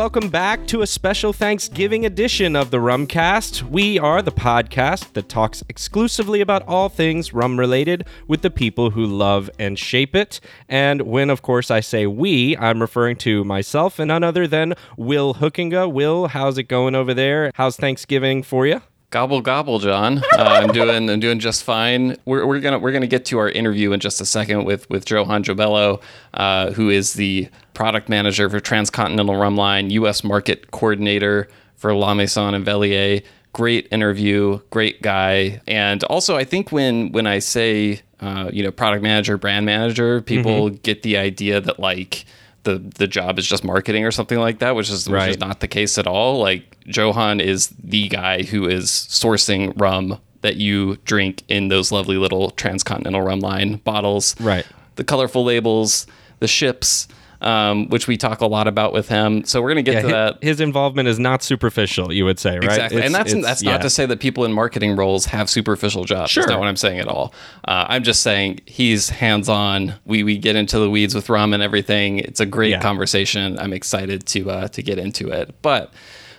Welcome back to a special Thanksgiving edition of the Rumcast. We are the podcast that talks exclusively about all things rum related with the people who love and shape it. And when, of course, I say we, I'm referring to myself and none other than Will Hoekenga. Will, how's it going over there? How's Thanksgiving for you? Gobble gobble, John. Uh, I'm doing I'm doing just fine. We're, we're gonna we're gonna get to our interview in just a second with with Johann Jobello, uh, who is the product manager for Transcontinental Rum Line, U.S. market coordinator for La Maison and Velier. Great interview, great guy, and also I think when when I say uh, you know product manager, brand manager, people mm-hmm. get the idea that like the the job is just marketing or something like that, which is right. which is not the case at all. Like Johann is the guy who is sourcing rum that you drink in those lovely little transcontinental rum line bottles. Right. The colorful labels, the ships, um, which we talk a lot about with him. So we're going to get yeah, to his, that. His involvement is not superficial, you would say, right? Exactly, it's, and that's that's yeah. not to say that people in marketing roles have superficial jobs. Sure, that's not what I'm saying at all. Uh, I'm just saying he's hands on. We we get into the weeds with rum and everything. It's a great yeah. conversation. I'm excited to uh, to get into it, but.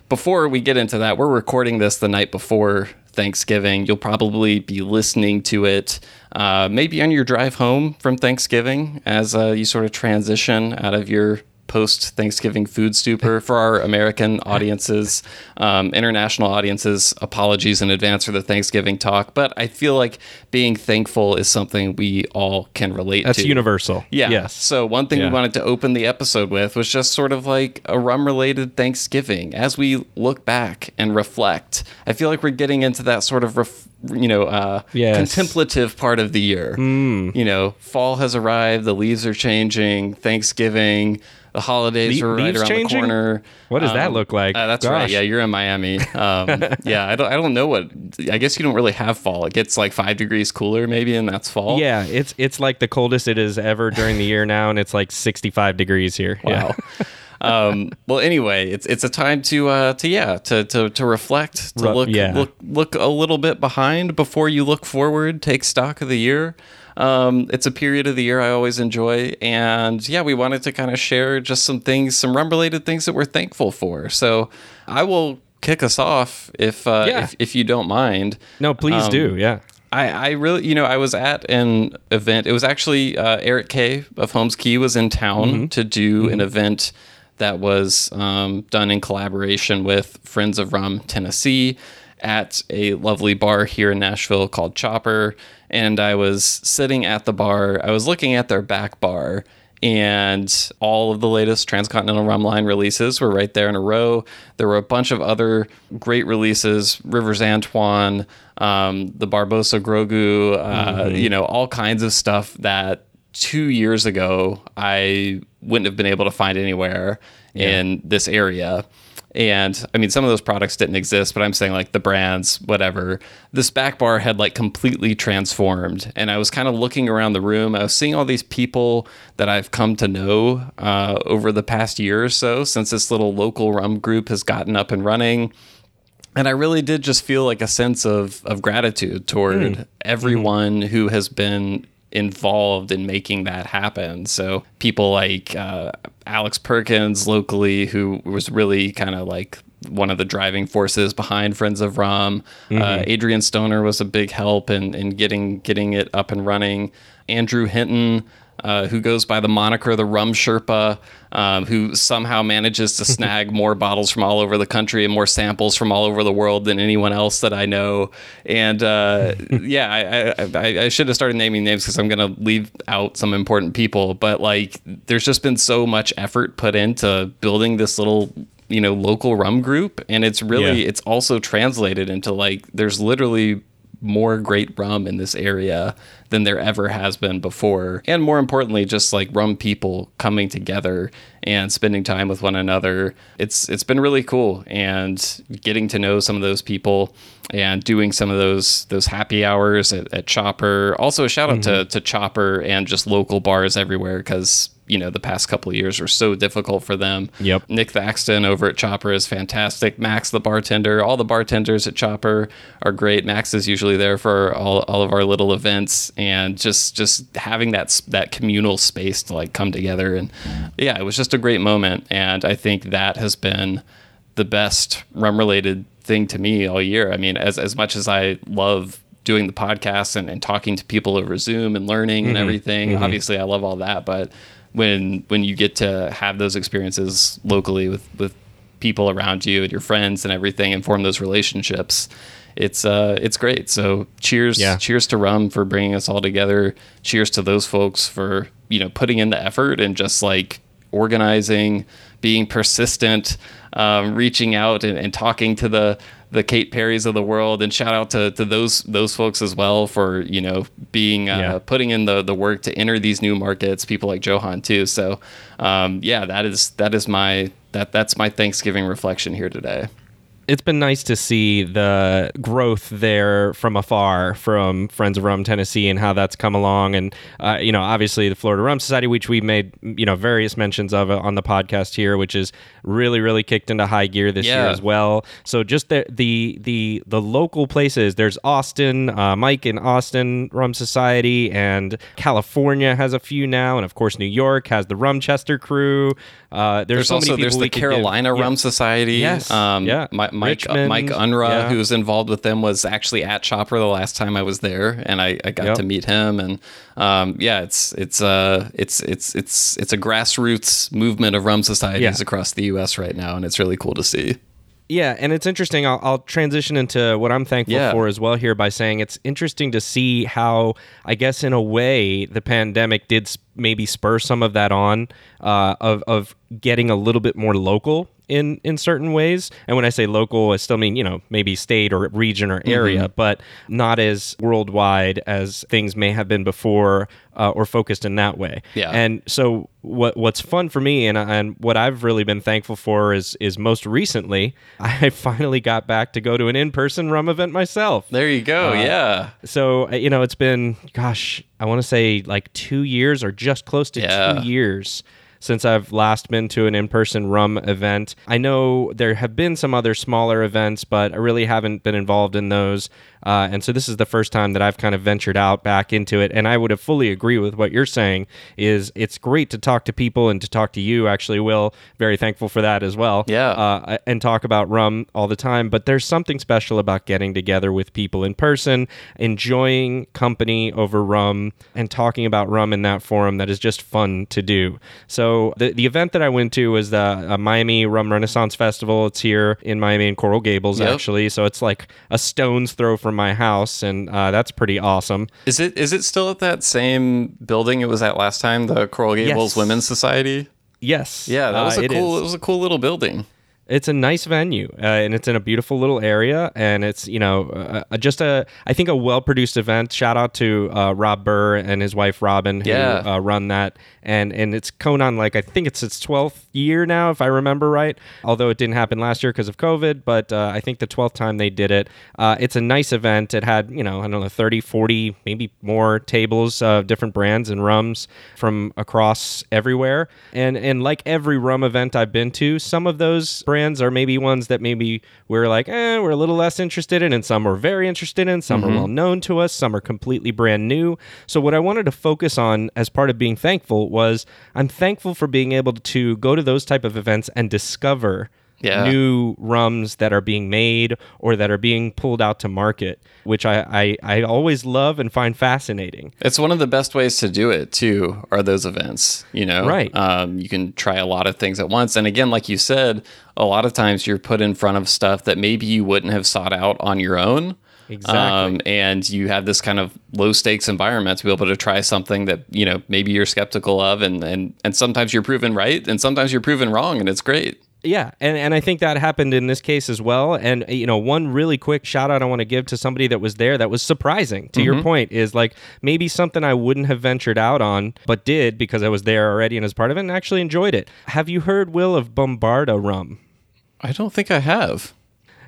Before we get into that, we're recording this the night before Thanksgiving. You'll probably be listening to it uh, maybe on your drive home from Thanksgiving as uh, you sort of transition out of your post Thanksgiving food stupor for our American audiences, um, international audiences. Apologies in advance for the Thanksgiving talk, but I feel like being thankful is something we all can relate That's to. That's universal. Yeah. Yes. So one thing yeah. we wanted to open the episode with was just sort of like a rum related Thanksgiving as we look back and reflect. I feel like we're getting into that sort of ref- you know uh, yes. contemplative part of the year. Mm. You know, fall has arrived, the leaves are changing, Thanksgiving the holidays Le- are right around changing? the corner. What does um, that look like? Uh, that's Gosh. right. Yeah, you're in Miami. Um, yeah, I don't. I don't know what. I guess you don't really have fall. It gets like five degrees cooler, maybe, and that's fall. Yeah, it's it's like the coldest it is ever during the year now, and it's like 65 degrees here. Wow. Yeah. um, well, anyway, it's it's a time to uh, to yeah to to, to reflect, to look yeah. look look a little bit behind before you look forward. Take stock of the year. Um, it's a period of the year I always enjoy. And yeah, we wanted to kind of share just some things, some rum related things that we're thankful for. So I will kick us off if, uh, yeah. if, if, you don't mind. No, please um, do. Yeah. I, I really, you know, I was at an event. It was actually uh, Eric Kaye of Holmes Cay was in town mm-hmm. to do mm-hmm. an event that was um, done in collaboration with Friends of Rum Tennessee at a lovely bar here in Nashville called Chopper. And I was sitting at the bar, I was looking at their back bar, and all of the latest Transcontinental Rum Line releases were right there in a row. There were a bunch of other great releases Rivers Antoine, um, the Barbosa Grogue, uh, mm-hmm. you know, all kinds of stuff that two years ago I wouldn't have been able to find anywhere yeah. in this area. And I mean, some of those products didn't exist, but I'm saying like the brands, whatever. This back bar had like completely transformed. And I was kind of looking around the room. I was seeing all these people that I've come to know uh, over the past year or so since this little local rum group has gotten up and running. And I really did just feel like a sense of, of gratitude toward mm. everyone mm. who has been involved in making that happen. So people like uh, Alex Perkins locally, who was really kind of like one of the driving forces behind Friends of Rum. Uh, mm-hmm. Uh, Adrian Stoner was a big help in, in getting getting it up and running. Andrew Hinton uh, who goes by the moniker the Rum Sherpa, um, who somehow manages to snag more bottles from all over the country and more samples from all over the world than anyone else that I know. And uh, yeah, I, I, I, should have started naming names because I'm going to leave out some important people. But like, there's just been so much effort put into building this little you know local rum group and it's really yeah. it's also translated into like there's literally more great rum in this area than there ever has been before. And more importantly, just like rum people coming together and spending time with one another. It's it's been really cool and getting to know some of those people and doing some of those those happy hours at, at Chopper. Also a shout out mm-hmm. to, to Chopper and just local bars everywhere because you know the past couple of years were so difficult for them. Yep. Nick Thaxton over at Chopper is fantastic. Max the bartender, all the bartenders at Chopper are great. Max is usually there for all, all of our little events and just just having that that communal space to like come together and yeah, it was just a great moment and I think that has been the best rum related thing to me all year. I mean, as as much as I love doing the podcast and, and talking to people over Zoom and learning and everything, obviously I love all that, but when when you get to have those experiences locally with with people around you and your friends and everything and form those relationships it's uh it's great so cheers Yeah. cheers to rum for bringing us all together cheers to those folks for you know putting in the effort and just like organizing being persistent um, reaching out and, and talking to the the Kate Perrys of the world. And shout out to, to those those folks as well for you know being uh, Yeah. putting in the the work to enter these new markets people like Johann too. So um, yeah that is that is my that that's my Thanksgiving reflection here today it's been nice to see the growth there from afar from Friends of Rum Tennessee and how that's come along. And, uh, you know, obviously the Florida Rum Society, which we've made, you know, various mentions of on the podcast here, which is really, really kicked into high gear this year as well. So just the, the, the, the local places, there's Austin, uh, Mike in Austin Rum Society, and California has a few now. And of course, New York has the Rumchester crew. Uh, there's, There's so also many there's the we could give- Carolina yeah. Rum Society. Yes, Um, yeah. Mi- Mike Richmond, Mike Unruh, yeah. who's involved with them, was actually at Chopper the last time I was there, and I, I got Yep. to meet him. And um, yeah, it's it's uh it's it's it's it's a grassroots movement of rum societies across the U.S. right now, and it's really cool to see. Yeah, and it's interesting. I'll, I'll transition into what I'm thankful Yeah. for as well here by saying it's interesting to see how, I guess, in a way, the pandemic did maybe spur some of that on uh, of of getting a little bit more local in in certain ways. And when I say local, I still mean you know maybe state or region or area, but not as worldwide as things may have been before uh, or focused in that way. Yeah. And so what what's fun for me and and what I've really been thankful for is is most recently I finally got back to go to an in-person rum event myself. There you go. Uh, yeah. So uh, you know it's been gosh I want to say like 2 years or just close to Yeah. 2 years since I've last been to an in-person rum event. I know there have been some other smaller events, but I really haven't been involved in those. Uh, and so this is the first time that I've kind of ventured out back into it. And I would have fully agree with what you're saying. Is it's great to talk to people and to talk to you. Actually, Will, very thankful for that as well. Yeah. Uh, and talk about rum all the time. But there's something special about getting together with people in person, enjoying company over rum, and talking about rum in that forum that is just fun to do. So the the event that I went to was the uh, Miami Rum Renaissance Festival. It's here in Miami in Coral Gables, Yep. actually. So it's like a stone's throw from my house, and uh, that's pretty awesome. Is it is it still at that same building it was at last time, the Coral Gables Yes. Women's Society? Yes. Yeah, that was uh, a cool. is. It was a cool little building. It's a nice venue uh, and it's in a beautiful little area and it's you know uh, uh, just a i think a well produced event. Shout out to uh, rob burr and his wife robin who Yeah. uh, run that. And and it's Conan like i think it's its 12th year now if i remember right although it didn't happen last year because of covid but uh, i think the 12th time they did it. Uh, it's a nice event. It had you know i don't know 30 40 maybe more tables of different brands and rums from across everywhere. And and like every rum event i've been to some of those brands are maybe ones that maybe we're like eh, we're a little less interested in and some we're very interested in some are well known to us some are completely brand new. So what i wanted to focus on as part of being thankful was i'm thankful for being able to go to those type of events and discover Yeah. new rums that are being made or that are being pulled out to market which I, I, I always love and find fascinating It's one of the best ways to do it too. Are those events? You know, Right. Um, you can try a lot of things at once, and again, like you said, a lot of times you're put in front of stuff that maybe you wouldn't have sought out on your own. Exactly. Um, and you have this kind of low stakes environment to be able to try something that you know maybe you're skeptical of, and and and sometimes you're proven right, and sometimes you're proven wrong, and it's great. Yeah, and, and I think that happened in this case as well. And uh, you know, one really quick shout out I want to give to somebody that was there that was surprising. To your mm-hmm. point, is like maybe something I wouldn't have ventured out on, but did because I was there already and as part of it, and actually enjoyed it. Have you heard Will of Bombarda rum? I don't think I have.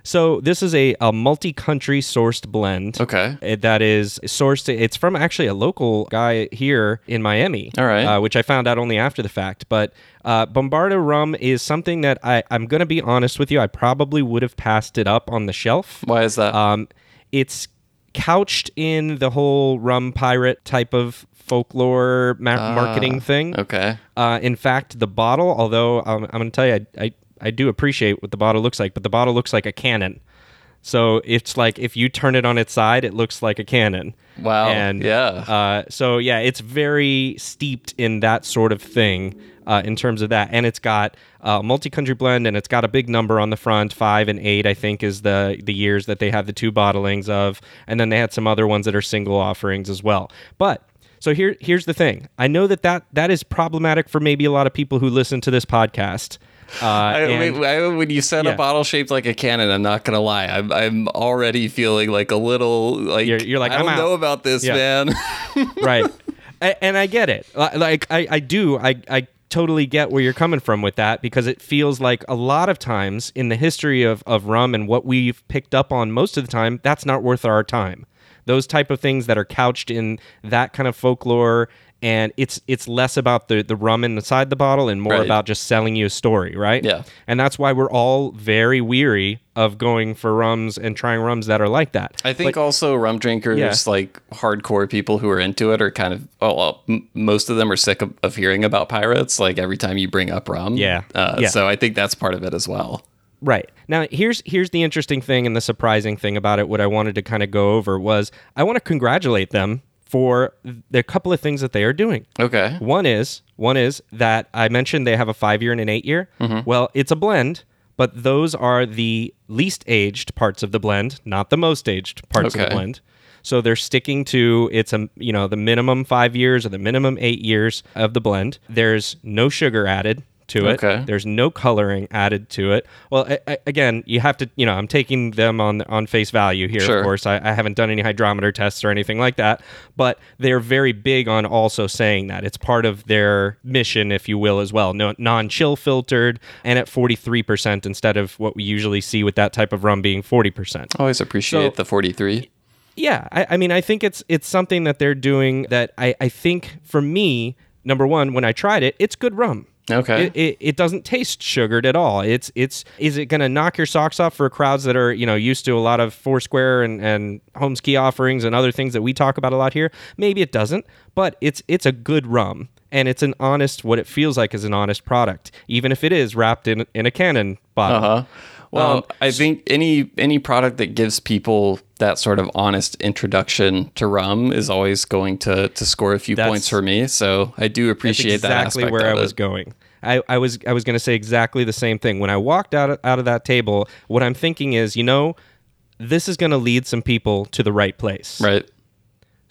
So this is a, a multi-country sourced blend. Okay. Uh, That is sourced. It's from actually a local guy here in Miami. All right. Uh, which I found out only after the fact. But uh, Bombarda rum is something that I, I'm going to be honest with you. I probably would have passed it up on the shelf. Why is that? Um, it's couched in the whole rum pirate type of folklore ma- marketing thing. Okay. Uh, in fact, the bottle, although um, I'm going to tell you, I, I, I do appreciate what the bottle looks like, but the bottle looks like a cannon. So it's like if you turn it on its side, it looks like a cannon. Wow, And yeah. Uh, so yeah, it's very steeped in that sort of thing uh, in terms of that, and it's got a multi-country blend, and it's got a big number on the front. Five and eight, I think, is the the years that they have the two bottlings of, and then they had some other ones that are single offerings as well. But so here here's the thing. I know that that that is problematic for maybe a lot of people who listen to this podcast. Uh, I, and- I- when you said Yeah. a bottle shaped like a cannon, I'm not gonna lie. I'm I'm already feeling like a little like You're- you're like, I don't out." know about this, Yeah. man. right and i get it like i, I do I, I totally get where you're coming from with that because it feels like a lot of times in the history of, of rum and what we've picked up on most of the time that's not worth our time those type of things that are couched in that kind of folklore and it's it's less about the the rum inside the bottle and more Right. about just selling you a story right Yeah. and that's why we're all very weary of going for rums and trying rums that are like that I think also rum drinkers, Yeah. like hardcore people who are into it, are kind of oh, well, m- most of them are sick of, of hearing about pirates. Like every time you bring up rum, Yeah. Uh, Yeah. So I think that's part of it as well. Right. Now here's here's the interesting thing and the surprising thing about it what I wanted to kind of go over was I want to congratulate them for the couple of things that they are doing. Okay. One is one is that I mentioned they have a 5 year and an 8 year. Mm-hmm. Well, it's a blend, but those are the least aged parts of the blend, not the most aged parts of the blend. So they're sticking to it's a you know the minimum 5 years or the minimum 8 years of the blend. There's no sugar added to it. Okay. There's no coloring added to it. Well, I, I, again, you have to, you know, I'm taking them on on face value here. Sure. Of course, I, I haven't done any hydrometer tests or anything like that, but they're very big on also saying that it's part of their mission, if you will, as well. No, non-chill filtered and at 43% instead of what we usually see with that type of rum being 40%. Always appreciate So- the 43. Yeah, I, I mean, I think it's it's something that they're doing that I, I think for me, number one, when I tried it, it's good rum. Okay. It, it, it doesn't taste sugared at all. It's it's is it going to knock your socks off for crowds that are you know used to a lot of Foursquare and and Holmes Cay offerings and other things that we talk about a lot here? Maybe it doesn't, but it's it's a good rum and it's an honest what it feels like is an honest product, even if it is wrapped in in a cannon bottle. Uh huh. Well, Um, I think any any product that gives people that sort of honest introduction to rum is always going to to score a few points for me. So I do appreciate that exactly where I was it. going. I, I was I was going to say exactly the same thing. When I walked out of, out of that table, what I'm thinking is, you know, this is going to lead some people to the right place. Right.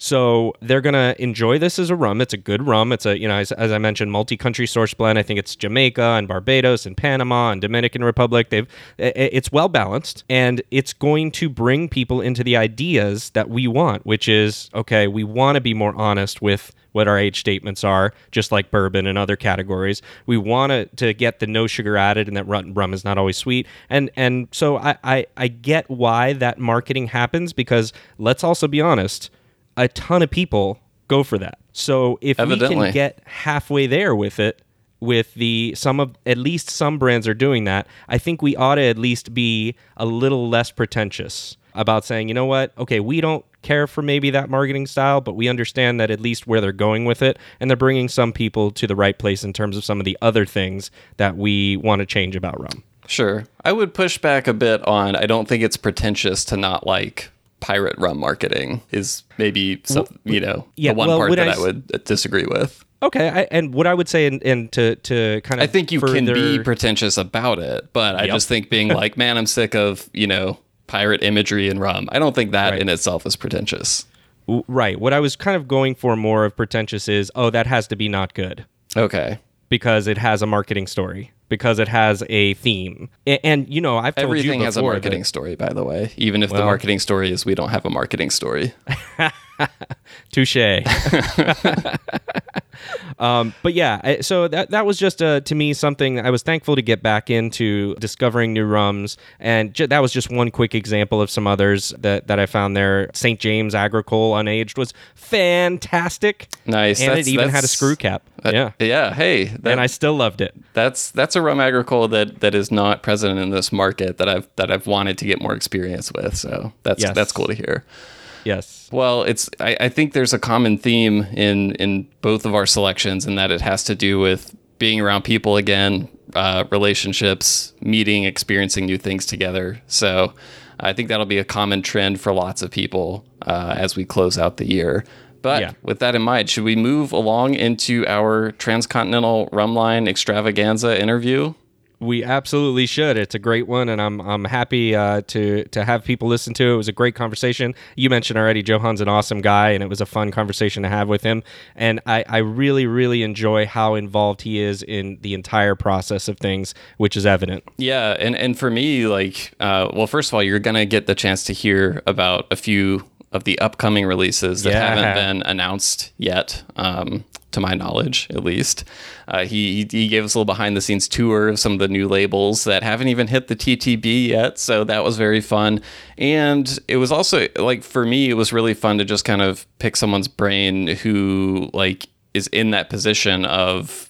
So they're gonna enjoy this as a rum. It's a good rum. It's a you know as, as I mentioned, multi-country source blend. I think it's Jamaica and Barbados and Panama and Dominican Republic. They've it's well balanced and it's going to bring people into the ideas that we want, which is okay. We want to be more honest with what our age statements are, just like bourbon and other categories. We want to to get the no sugar added and that rum rum is not always sweet. And and so I I, I get why that marketing happens because let's also be honest a ton of people go for that. So if we can get halfway there with it, with the some of at least some brands are doing that, I think we ought to at least be a little less pretentious about saying, you know what, okay, we don't care for maybe that marketing style, but we understand that at least where they're going with it, and they're bringing some people to the right place in terms of some of the other things that we want to change about rum. Sure. I would push back a bit on I don't think it's pretentious to not like pirate rum marketing is maybe some, you know, yeah, the one well, part that I would disagree with. Okay, I, and what I would say, and, and to to kind of I think you can be pretentious about it, but I Yep. just think being like, man, I'm sick of, you know, pirate imagery and rum. I don't think that Right. in itself is pretentious. Right. What I was kind of going for more of pretentious is, oh, that has to be not good Okay. because it has a marketing story, because it has a theme, and, you know, I've told Everything you has a marketing that- story, by the way, even if the marketing story is we don't have a marketing story. Touche. um, but yeah, so that that was just uh, to me something I was thankful to get back into discovering new rums, and ju- that was just one quick example of some others that, that I found there. St. James Agricole Unaged was fantastic. Nice. and That's- it even had a screw cap. yeah, Yeah. Hey, that, and I still loved it. that's that's a rum agricole that that is not present in this market that I've that I've wanted to get more experience with. So that's Yes. that's cool to hear. Yes. Well, it's I, I think there's a common theme in in both of our selections, and that it has to do with being around people again, uh, relationships, meeting, experiencing new things together. So I think that'll be a common trend for lots of people uh, as we close out the year. But Yeah. with that in mind, should we move along into our transcontinental rum line extravaganza interview? We absolutely should. It's a great one, and I'm I'm happy uh, to to have people listen to it. It was a great conversation. You mentioned already, Johann's an awesome guy, and it was a fun conversation to have with him. And I, I really really enjoy how involved he is in the entire process of things, which is evident. Yeah, and and for me, like, uh, well, first of all, you're gonna get the chance to hear about a few of the upcoming releases that Yeah. haven't been announced yet, um, to my knowledge, at least. Uh, he he gave us a little behind the scenes tour of some of the new labels that haven't even hit the TTB yet, so that was very fun. And it was also like for me, it was really fun to just kind of pick someone's brain who like is in that position of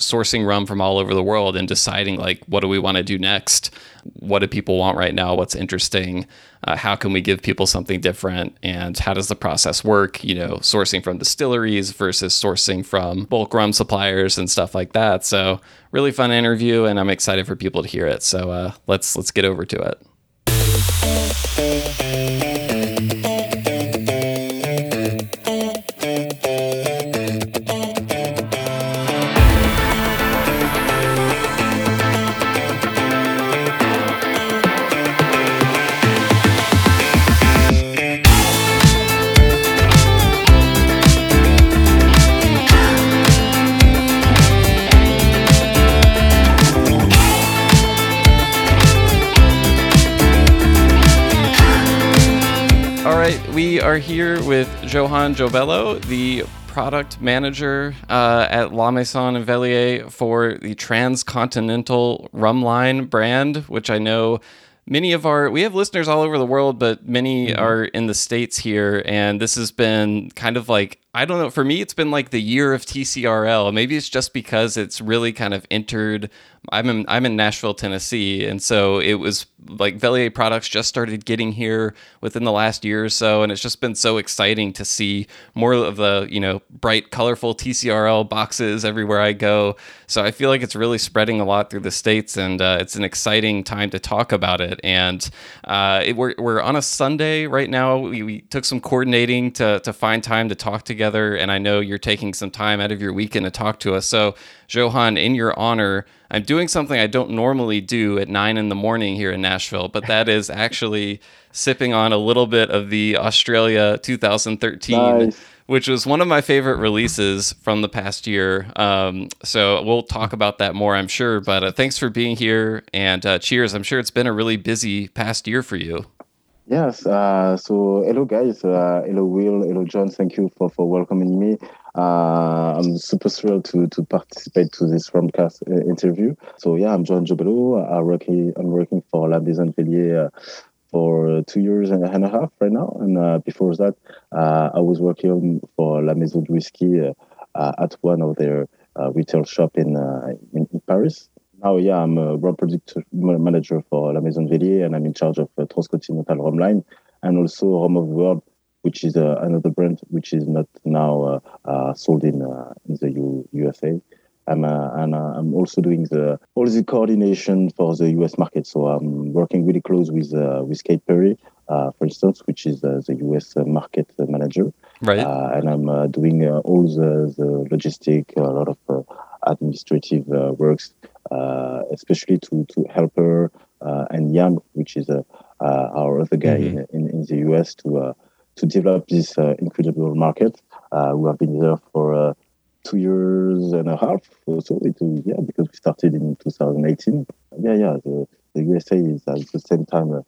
sourcing rum from all over the world and deciding like what do we want to do next? What do people want right now? What's interesting? Uh, how can we give people something different? And how does the process work? You know sourcing from distilleries versus sourcing from bulk rum suppliers and stuff like that. So really fun interview and i'm excited for people to hear it. So uh, let's let's get over to it here with Johann Jobello, the product manager uh, at La Maison and Velier for the Transcontinental Rum Line brand, which I know many of our we have listeners all over the world, but many are in the states here, and this has been kind of like I don't know. For me, it's been like the year of TCRL. Maybe it's just because it's really kind of entered. I'm in, I'm in Nashville, Tennessee, and so it was like Velier products just started getting here within the last year or so, and it's just been so exciting to see more of the you know bright, colorful TCRL boxes everywhere I go. So I feel like it's really spreading a lot through the states, and uh, it's an exciting time to talk about it. And uh, it, we're we're on a Sunday right now. We, we took some coordinating to to find time to talk together, and I know you're taking some time out of your weekend to talk to us. So Johann, in your honor. I'm doing something I don't normally do at nine in the morning here in Nashville, but that is actually sipping on a little bit of the Australia 2013, Nice. which was one of my favorite releases from the past year. Um, so we'll talk about that more, I'm sure. But uh, thanks for being here and uh, cheers. I'm sure it's been a really busy past year for you. Yes. Uh, so hello guys. Uh, hello Will. Hello John. Thank you for, for welcoming me. Uh, I'm super thrilled to to participate to this Rumcast uh, interview. So yeah, I'm Johann Jobello. I working I'm working for La Maison Velier uh, for two years and a half right now. And uh, before that, I was working for La Maison du Whisky at one of their retail shop in, in in Paris. Now, yeah, I'm a rum product manager for La Maison Velier, and I'm in charge of uh, Transcontinental Rum Line and also Rum of the World, which is uh, another brand which is not now uh, uh, sold in uh, in the U- USA. I'm, uh, and uh, I'm also doing the all the coordination for the US market. So I'm working really close with uh, with Kate Perry, uh, for instance, which is uh, the US market manager Right. uh, and I'm uh, doing uh, all the, the logistic, a lot of uh, administrative uh, works, especially to, to help her uh, and Yam, which is uh, uh, our other guy in, in, in the US, to uh, to develop this uh, incredible market. Uh, we have been there for uh, two years and a half or so. It, was- yeah, because we started in 2018. Yeah, yeah. The, the USA is at the same time. Uh,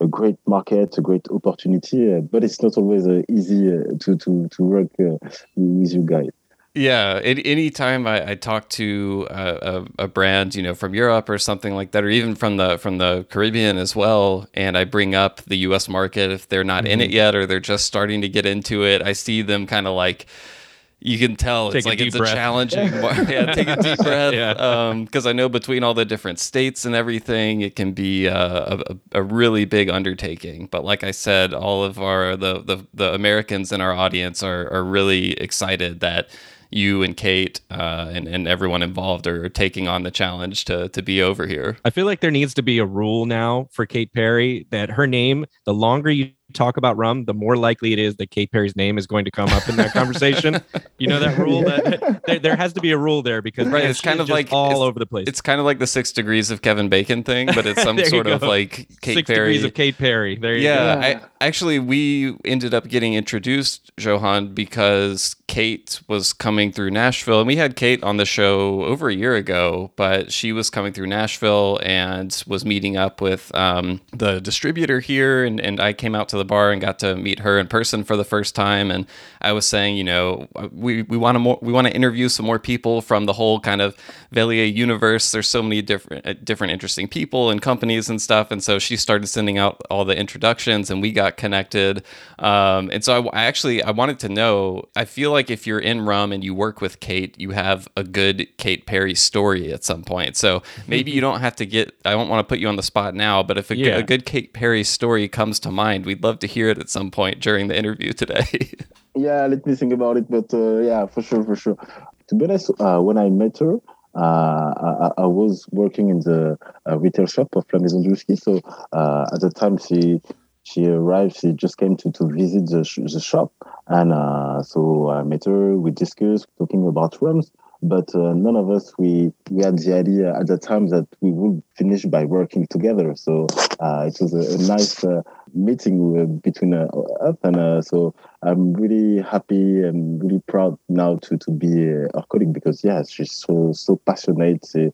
a great market, a great opportunity, uh, but it's not always uh, easy uh, to to to work uh, with you guys. Yeah, any anytime I, I talk to a, a, a brand, you know, from Europe or something like that, or even from the from the Caribbean as well, and I bring up the U.S. market, if they're not in it yet or they're just starting to get into it, I see them kind of like, you can tell Take it's like it's breath. a challenging. yeah, take a deep breath. Yeah. Because I know between all the different states and everything, it can be uh, a, a really big undertaking. But like I said, all of our the the, the Americans in our audience are are really excited that you and Kate uh, and and everyone involved are taking on the challenge to to be over here. I feel like there needs to be a rule now for Kate Perry that her name, the longer you talk about rum, the more likely it is that Kate Perry's name is going to come up in that conversation. you know that rule that there, there has to be a rule there because Right, it's kind of like- all over the place. It's kind of like the six degrees of Kevin Bacon thing, but it's some There you sort of like Kate Six Perry. degrees of Kate Perry. There you yeah, go. Yeah. I actually we ended up getting introduced Johann because Kate was coming through Nashville and we had Kate on the show over a year ago, but she was coming through Nashville and was meeting up with um, the distributor here and, and I came out to the bar and got to meet her in person for the first time. And I was saying, you know, we, we want to more we want to interview some more people from the whole kind of Velier universe. There's so many different uh, different interesting people and companies and stuff. And so she started sending out all the introductions, and we got connected. Um, and so I, I actually I wanted to know. I feel like if you're in Rum and you work with Kate, you have a good Kate Perry story at some point. So maybe you don't have to get. I don't want to put you on the spot now, but if a, g- Yeah. a good Kate Perry story comes to mind, we'd love to hear it at some point during the interview today. Yeah, let me think about it. But uh, yeah, for sure, for sure. To be honest, uh, when I met her, uh, I, I was working in the uh, retail shop of La Maison. So uh, at the time she she arrived, she just came to, to visit the, sh- the shop. And uh, so I met her, we discussed, talking about rums. But uh, none of us, we, we had the idea at the time that we would finish by working together. So uh, it was a, a nice uh, meeting uh, between uh, us. And uh, so I'm really happy and really proud now to to be uh, her colleague because yeah, she's so so passionate. Uh,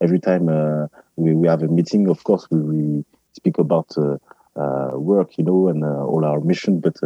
every time uh, we we have a meeting, of course we, we speak about uh, uh, work, you know, and uh, all our mission, but.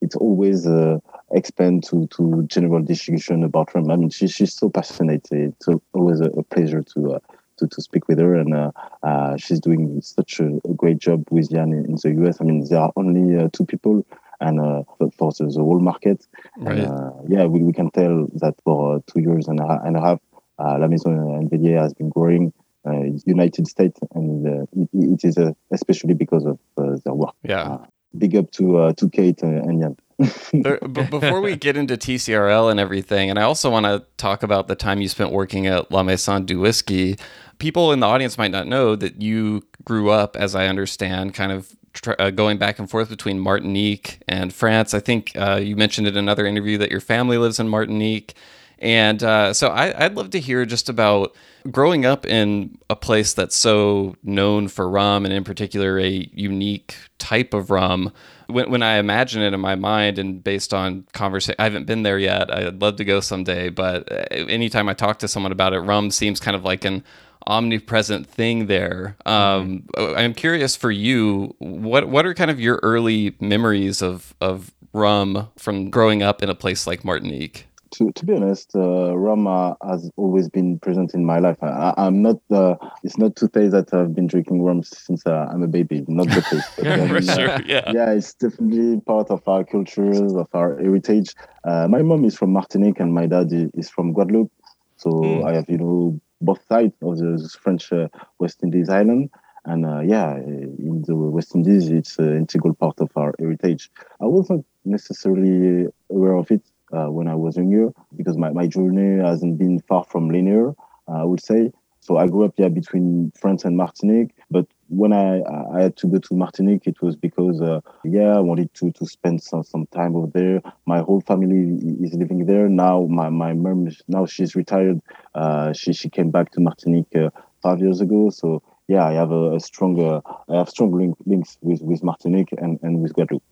It's always uh, expand to, to general distribution about rum. I mean, she, she's so passionate. It's always a, a pleasure to, uh, to to speak with her, and uh, uh, she's doing such a, a great job with Jan in, in the US. I mean, there are only uh, two people, and uh, for, the, the whole market, Right. and, uh, yeah, we, we can tell that for uh, two years and a, and a half, uh, La Maison and Velier has been growing. Uh, United States, and uh, it, it is uh, especially because of uh, their work. yeah. Big up to uh, to Kate and Jan. But before we get into TCRL and everything, and I also want to talk about the time you spent working at La Maison du Whisky. People in the audience might not know that you grew up, as I understand, kind of tr- uh, going back and forth between Martinique and France. I think uh, you mentioned in another interview that your family lives in Martinique. And uh, so I, I'd love to hear just about growing up in a place that's so known for rum and in particular a unique type of rum. When, when I imagine it in my mind and based on conversation, I haven't been there yet. I'd love to go someday, but uh, anytime I talk to someone about it, rum seems kind of like an omnipresent thing there. Um, I'm curious for you, what what are kind of your early memories of of rum from growing up in a place like Martinique? To, to be honest, uh, rum uh, has always been present in my life. I, I'm not. Uh, it's not to say that I've been drinking rum since uh, I'm a baby. Not the case. Um, For uh, sure, yeah. yeah, it's definitely part of our culture, of our heritage. Uh, my mom is from Martinique and my dad is from Guadeloupe. So Hmm. I have, you know, both sides of the French uh, West Indies island. And uh, yeah, in the West Indies, it's an integral part of our heritage. I wasn't necessarily aware of it uh, when I was younger because my, my journey hasn't been far from linear, uh, I would say. So I grew up yeah between France and Martinique, but when I I had to go to Martinique, it was because uh, yeah I wanted to to spend some some time over there. My whole family is living there now. My my mom now she's retired. Uh, she she came back to Martinique uh, five years ago. So yeah, I have a, a strong uh, I have strong link, links with with Martinique and and with Guadeloupe.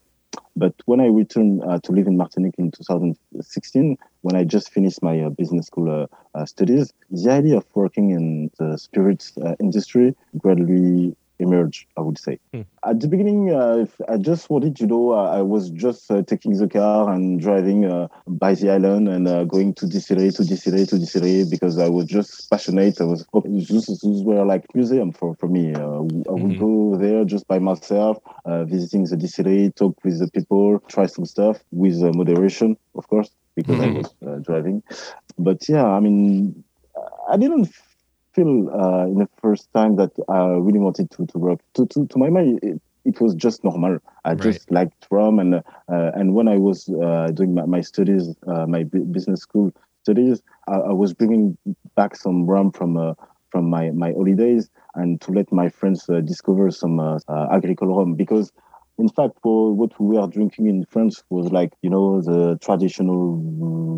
But when I returned uh, to live in Martinique in 2016, when I just finished my uh, business school uh, uh, studies, the idea of working in the spirits uh, industry gradually emerged, I would say. Hmm. At the beginning, uh, if I just wanted to know, uh, I was just uh, taking the car and driving uh, by the island and uh, going to distillery, to distillery, to distillery because I was just passionate. I was, those, those were like museum for, for me. Uh, I would Mhm. go there just by myself, uh, visiting the distillery, talk with the people, try some stuff with uh, moderation, of course. because mm-hmm. I was uh, driving. But yeah, I mean, I didn't feel uh, in the first time that I really wanted to, to work. To, to, to my mind, it, it was just normal. I right. just liked rum, and uh, and when I was uh, doing my, my studies, uh, my business school studies, I, I, was bringing back some rum from uh, from my my holidays, and to let my friends uh, discover some uh, agricole rum because in fact, for what we were drinking in France was like, you know, the traditional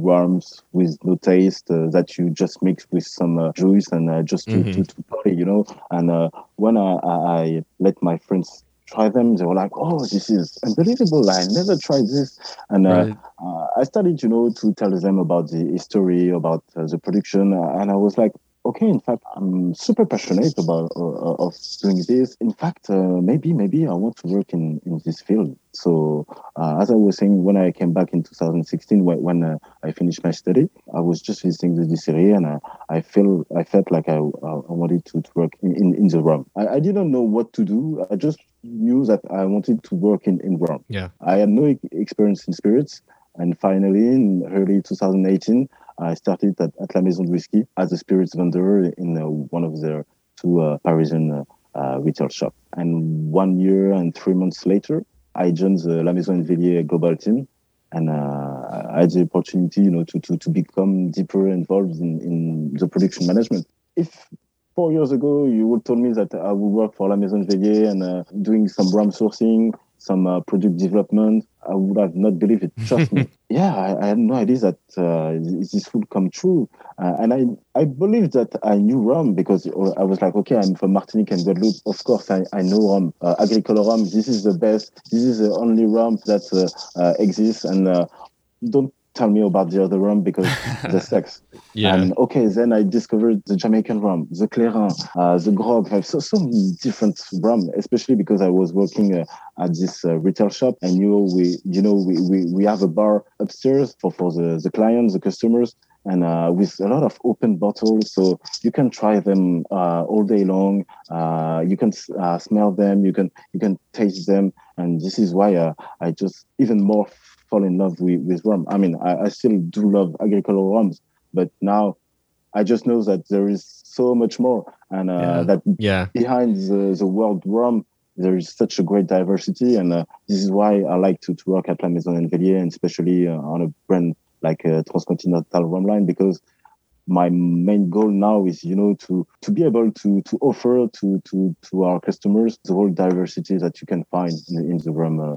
rums with no taste uh, that you just mix with some uh, juice and uh, just to, mm-hmm. to, to, party, you know. And when I, I, let my friends try them. They were like, "Oh, this is unbelievable! I never tried this." And uh, right. uh, I started, you know, to tell them about the history, about uh, the production, and I was like, okay, in fact, I'm super passionate about uh, of doing this. In fact, uh, maybe maybe I want to work in in this field. So uh, as I was saying, when I came back in 2016, when, when uh, I finished my study, I was just visiting the distillery, and I felt I felt like I, I wanted to, to work in, in, in the rum. I, I didn't know what to do. I just knew that I wanted to work in in rum. Yeah, I had no experience in spirits, and finally in early 2018. I started at, at La Maison du Whisky as a spirits vendor in uh, one of their two uh, Parisian uh, retail shops. And one year and three months later, I joined the La Maison Velier global team. And uh, I had the opportunity, you know, to, to, to become deeper involved in, in the production management. If four years ago you would told me that I would work for La Maison Velier and uh, doing some rum sourcing, some uh, product development, I would have not believed it. Trust me. Yeah, I, I, had no idea that uh, this would come true. Uh, and I, I believe that I knew rum because I was like, okay, I'm from Martinique and Guadeloupe. Of course, I, I know rum. Uh, agricole rum, this is the best. This is the only rum that uh, uh, exists. And uh, don't tell me about the other rum because the sex. Yeah. And okay, then I discovered the Jamaican rum, the Clairin, uh, the Grog. have so, so many different rum, especially because I was working uh, at this uh, retail shop and you know, we, you know, we, we, we have a bar upstairs for, for the, the clients, the customers and uh, with a lot of open bottles so you can try them uh, all day long uh, you can uh, smell them you can you can taste them and this is why uh, i just even more fall in love with, with rum. I mean, I, I still do love agricultural rums, but now I just know that there is so much more, and uh, yeah. that yeah. behind the, the world rum, there is such a great diversity, and uh, this is why I like to, to work at La Maison and Velier, and especially uh, on a brand like uh, Transcontinental Rum Line, because my main goal now is you know to to be able to to offer to to to our customers the whole diversity that you can find in, in the rum uh,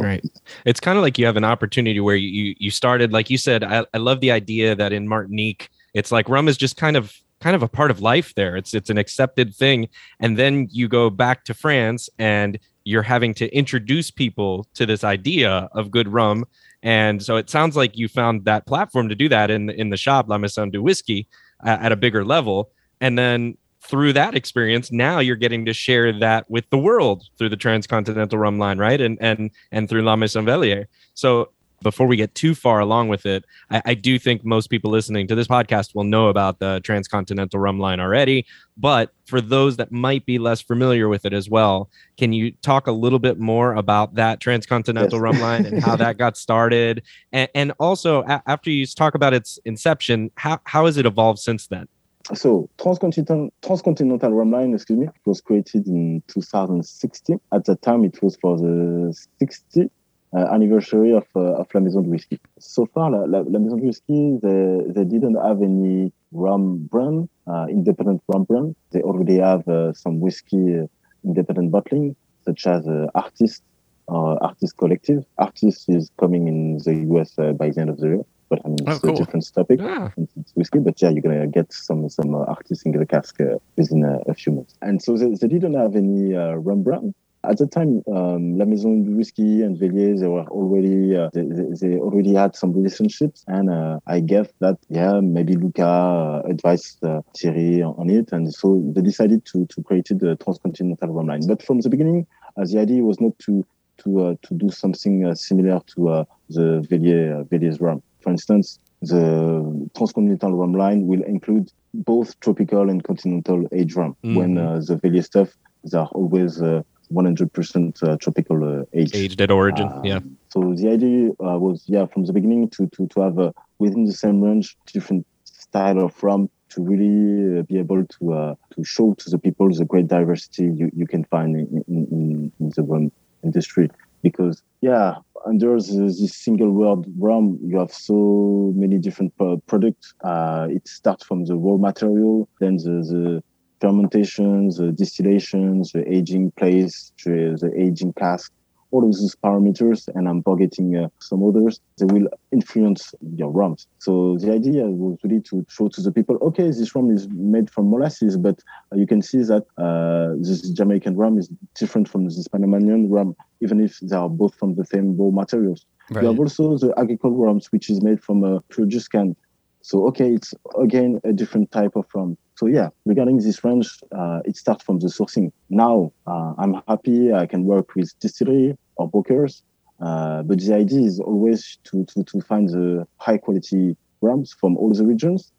right. It's kind of like you have an opportunity where you you started, like you said. I, I love the idea that in Martinique, it's like rum is just kind of kind of a part of life there. It's it's an accepted thing, and then you go back to France and you're having to introduce people to this idea of good rum. And so it sounds like you found that platform to do that in in the shop La Maison du Whisky at a bigger level. And then through that experience, now you're getting to share that with the world through the transcontinental rum line, right? And and and through La Maison Velier. So before we get too far along with it, I, I, do think most people listening to this podcast will know about the transcontinental rum line already. But for those that might be less familiar with it as well, can you talk a little bit more about that transcontinental yes. rum line and how that got started? And, and also, a- after you talk about its inception, how, how has it evolved since then? So Transcontinental, Transcontinental Rum Line, excuse me, was created in 2016. At the time, it was for the 60th uh, anniversary of, uh, of La Maison de. So far, La, La, La Maison du Whisky, they, they didn't have any rum brand, uh, independent rum brand. They already have uh, some whiskey uh, independent bottling, such as uh, Artist, Artist Collective. Artist is coming in the US by the end of the year but I mean, oh, it's cool. a different topic. Yeah. It's whiskey, but yeah, you're gonna get some some uh, artists in the cask uh, within a, a, few months. And so they, they didn't have any uh, rum brand. At the time, um, La Maison du Whisky and Velier, they were already uh, they, they, already had some relationships, and uh, I guess that yeah, maybe Luca uh, advised uh, Thierry on it, and so they decided to to create the transcontinental rum line. But from the beginning, uh, the idea was not to to uh, to do something uh, similar to uh, the Velier Velier's rum. For instance, the transcontinental rum line will include both tropical and continental age rum. Mm-hmm. When uh, the Velier stuff, they are always uh, 100% uh, tropical uh, aged. Aged at origin, um, yeah. So the idea uh, was, yeah, from the beginning to to to have uh, within the same range different style of rum to really uh, be able to uh, to show to the people the great diversity you, you can find in, in, in the rum industry. Because yeah, under this single word rum, you have so many different products. Uh, it starts from the raw material, then the, the fermentations, the distillations, the aging place, the, the aging cask, all of these parameters, and I'm forgetting uh, some others, they will influence your rums. So the idea was really to show to the people, okay, this rum is made from molasses, but uh, you can see that uh, this Jamaican rum is different from this Panamanian rum, even if they are both from the same raw materials. Right. You have also the agricole rums, which is made from a produce can. So, okay, it's again a different type of rum. So yeah, regarding this range, uh, it starts from the sourcing. Now uh, I'm happy I can work with distillery or brokers, uh, but the idea is always to, to, to find the high quality rums from all the regions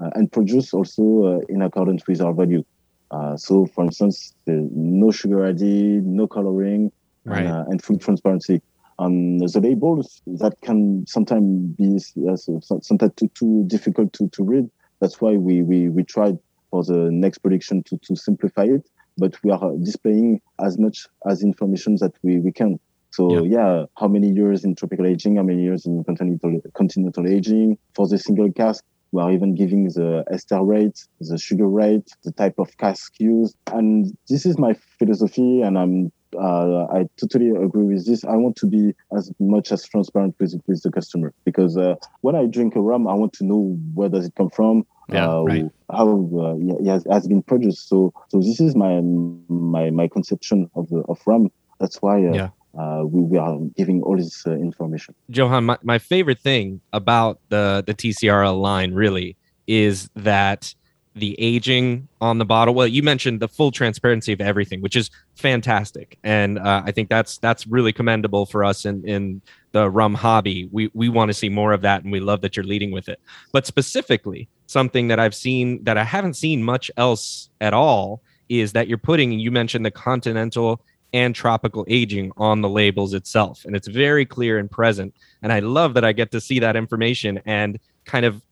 uh, and produce also uh, in accordance with our value. Uh, so for instance, no sugar added, no coloring, right. and, and full transparency. Um, the labels that can sometimes be sometimes too, too difficult to, to read that's why we, we, we tried for the next prediction to, to simplify it, but we are displaying as much as information that we, we can. So yeah. yeah, how many years in tropical aging, how many years in continental, continental aging. For the single cask, we are even giving the ester rate, the sugar rate, the type of cask used. And this is my philosophy, and I'm uh, I totally agree with this. I want to be as much as transparent with with the customer because uh, when I drink a rum, I want to know where does it come from, yeah, uh, right. how uh, it has, has, been produced. So so this is my my my conception of the of rum. That's why. Uh, yeah. Uh, we, we, are giving all this information. Johann, my, my favorite thing about the the TCRL line really is that the aging on the bottle. Well, you mentioned the full transparency of everything, which is fantastic, and uh, I think that's that's really commendable for us in in the rum hobby. We we want to see more of that, and we love that you're leading with it. But specifically, something that I've seen that I haven't seen much else at all is that you're putting. You mentioned the continental and tropical aging on the labels itself, and it's very clear and present. And I love that I get to see that information and kind of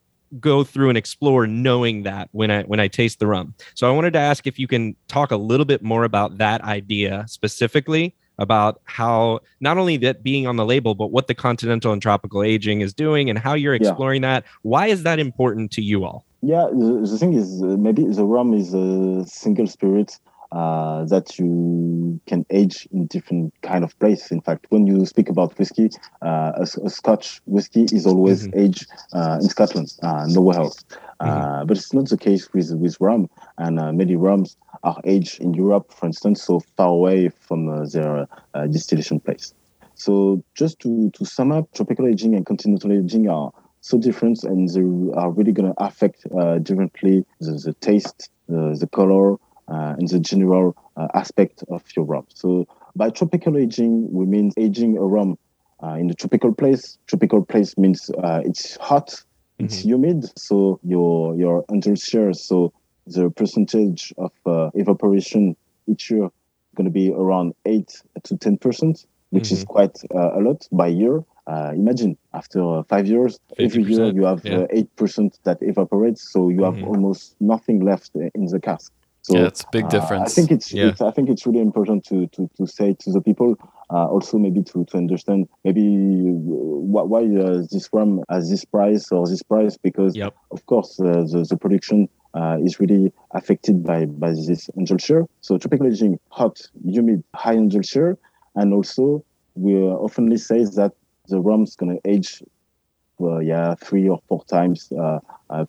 go through and explore knowing that when I when I taste the rum. So I wanted to ask if you can talk a little bit more about that idea specifically about how not only that being on the label but what the continental and tropical aging is doing and how you're exploring yeah. that. Why is that important to you all? Yeah, the, the thing is uh, maybe the rum is a single spirit uh, that you can age in different kind of place. In fact, when you speak about whiskey, uh, a, a, Scotch whiskey is always mm-hmm. aged uh, in Scotland, uh, nowhere else. Uh, mm-hmm. But it's not the case with with rum, and uh, many rums are aged in Europe, for instance, so far away from their distillation place. So just to, to sum up, tropical aging and continental aging are so different and they are really going to affect uh, differently the, the taste, the, the color, uh, in the general uh, aspect of your rum. So by tropical aging, we mean aging a rum uh, in the tropical place. Tropical place means it's hot, mm-hmm. it's humid, so your your share, so the percentage of evaporation each year going to be around 8 to 10 percent which mm-hmm. is quite uh, a lot by year uh, imagine after uh, five years every year you have yeah. 8% that evaporates so you mm-hmm. have almost nothing left in the cask so yeah, it's a big difference. Uh, I think it's, yeah. it's, I think it's really important to to, to say to the people uh, also maybe to, to understand maybe why, why uh, this rum has this price or this price because yep. of course uh, the, the production uh, is really affected by by this angel share. So tropical aging, hot, humid, high angel share, and also we oftenly say that the rum's gonna age, well, yeah, three or four times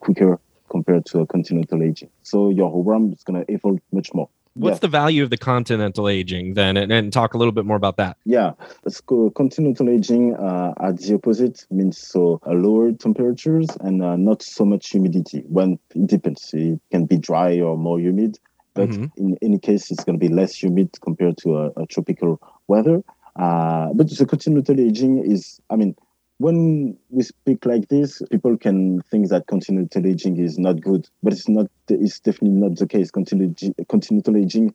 quicker compared to a continental aging. So your rum is going to evolve much more. What's yeah. the value of the continental aging then? And, and, talk a little bit more about that. Yeah, let's. Continental aging uh, at the opposite means so uh, lower temperatures and uh, not so much humidity. When it depends, it can be dry or more humid, but mm-hmm. in any case, it's going to be less humid compared to a, a tropical weather. Uh, but the continental aging is, I mean, when we speak like this, people can think that continental aging is not good, but it's not. It's definitely not the case. Continental, continental aging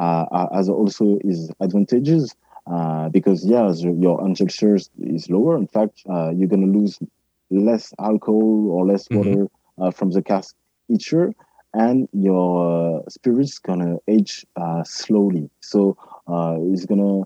uh, uh, has also its advantages. uh, because yeah, your angel shares is lower. In fact, uh, you're gonna lose less alcohol or less Mhm. water uh, from the cask each year, and your uh, spirit's gonna age uh, slowly. So uh, it's gonna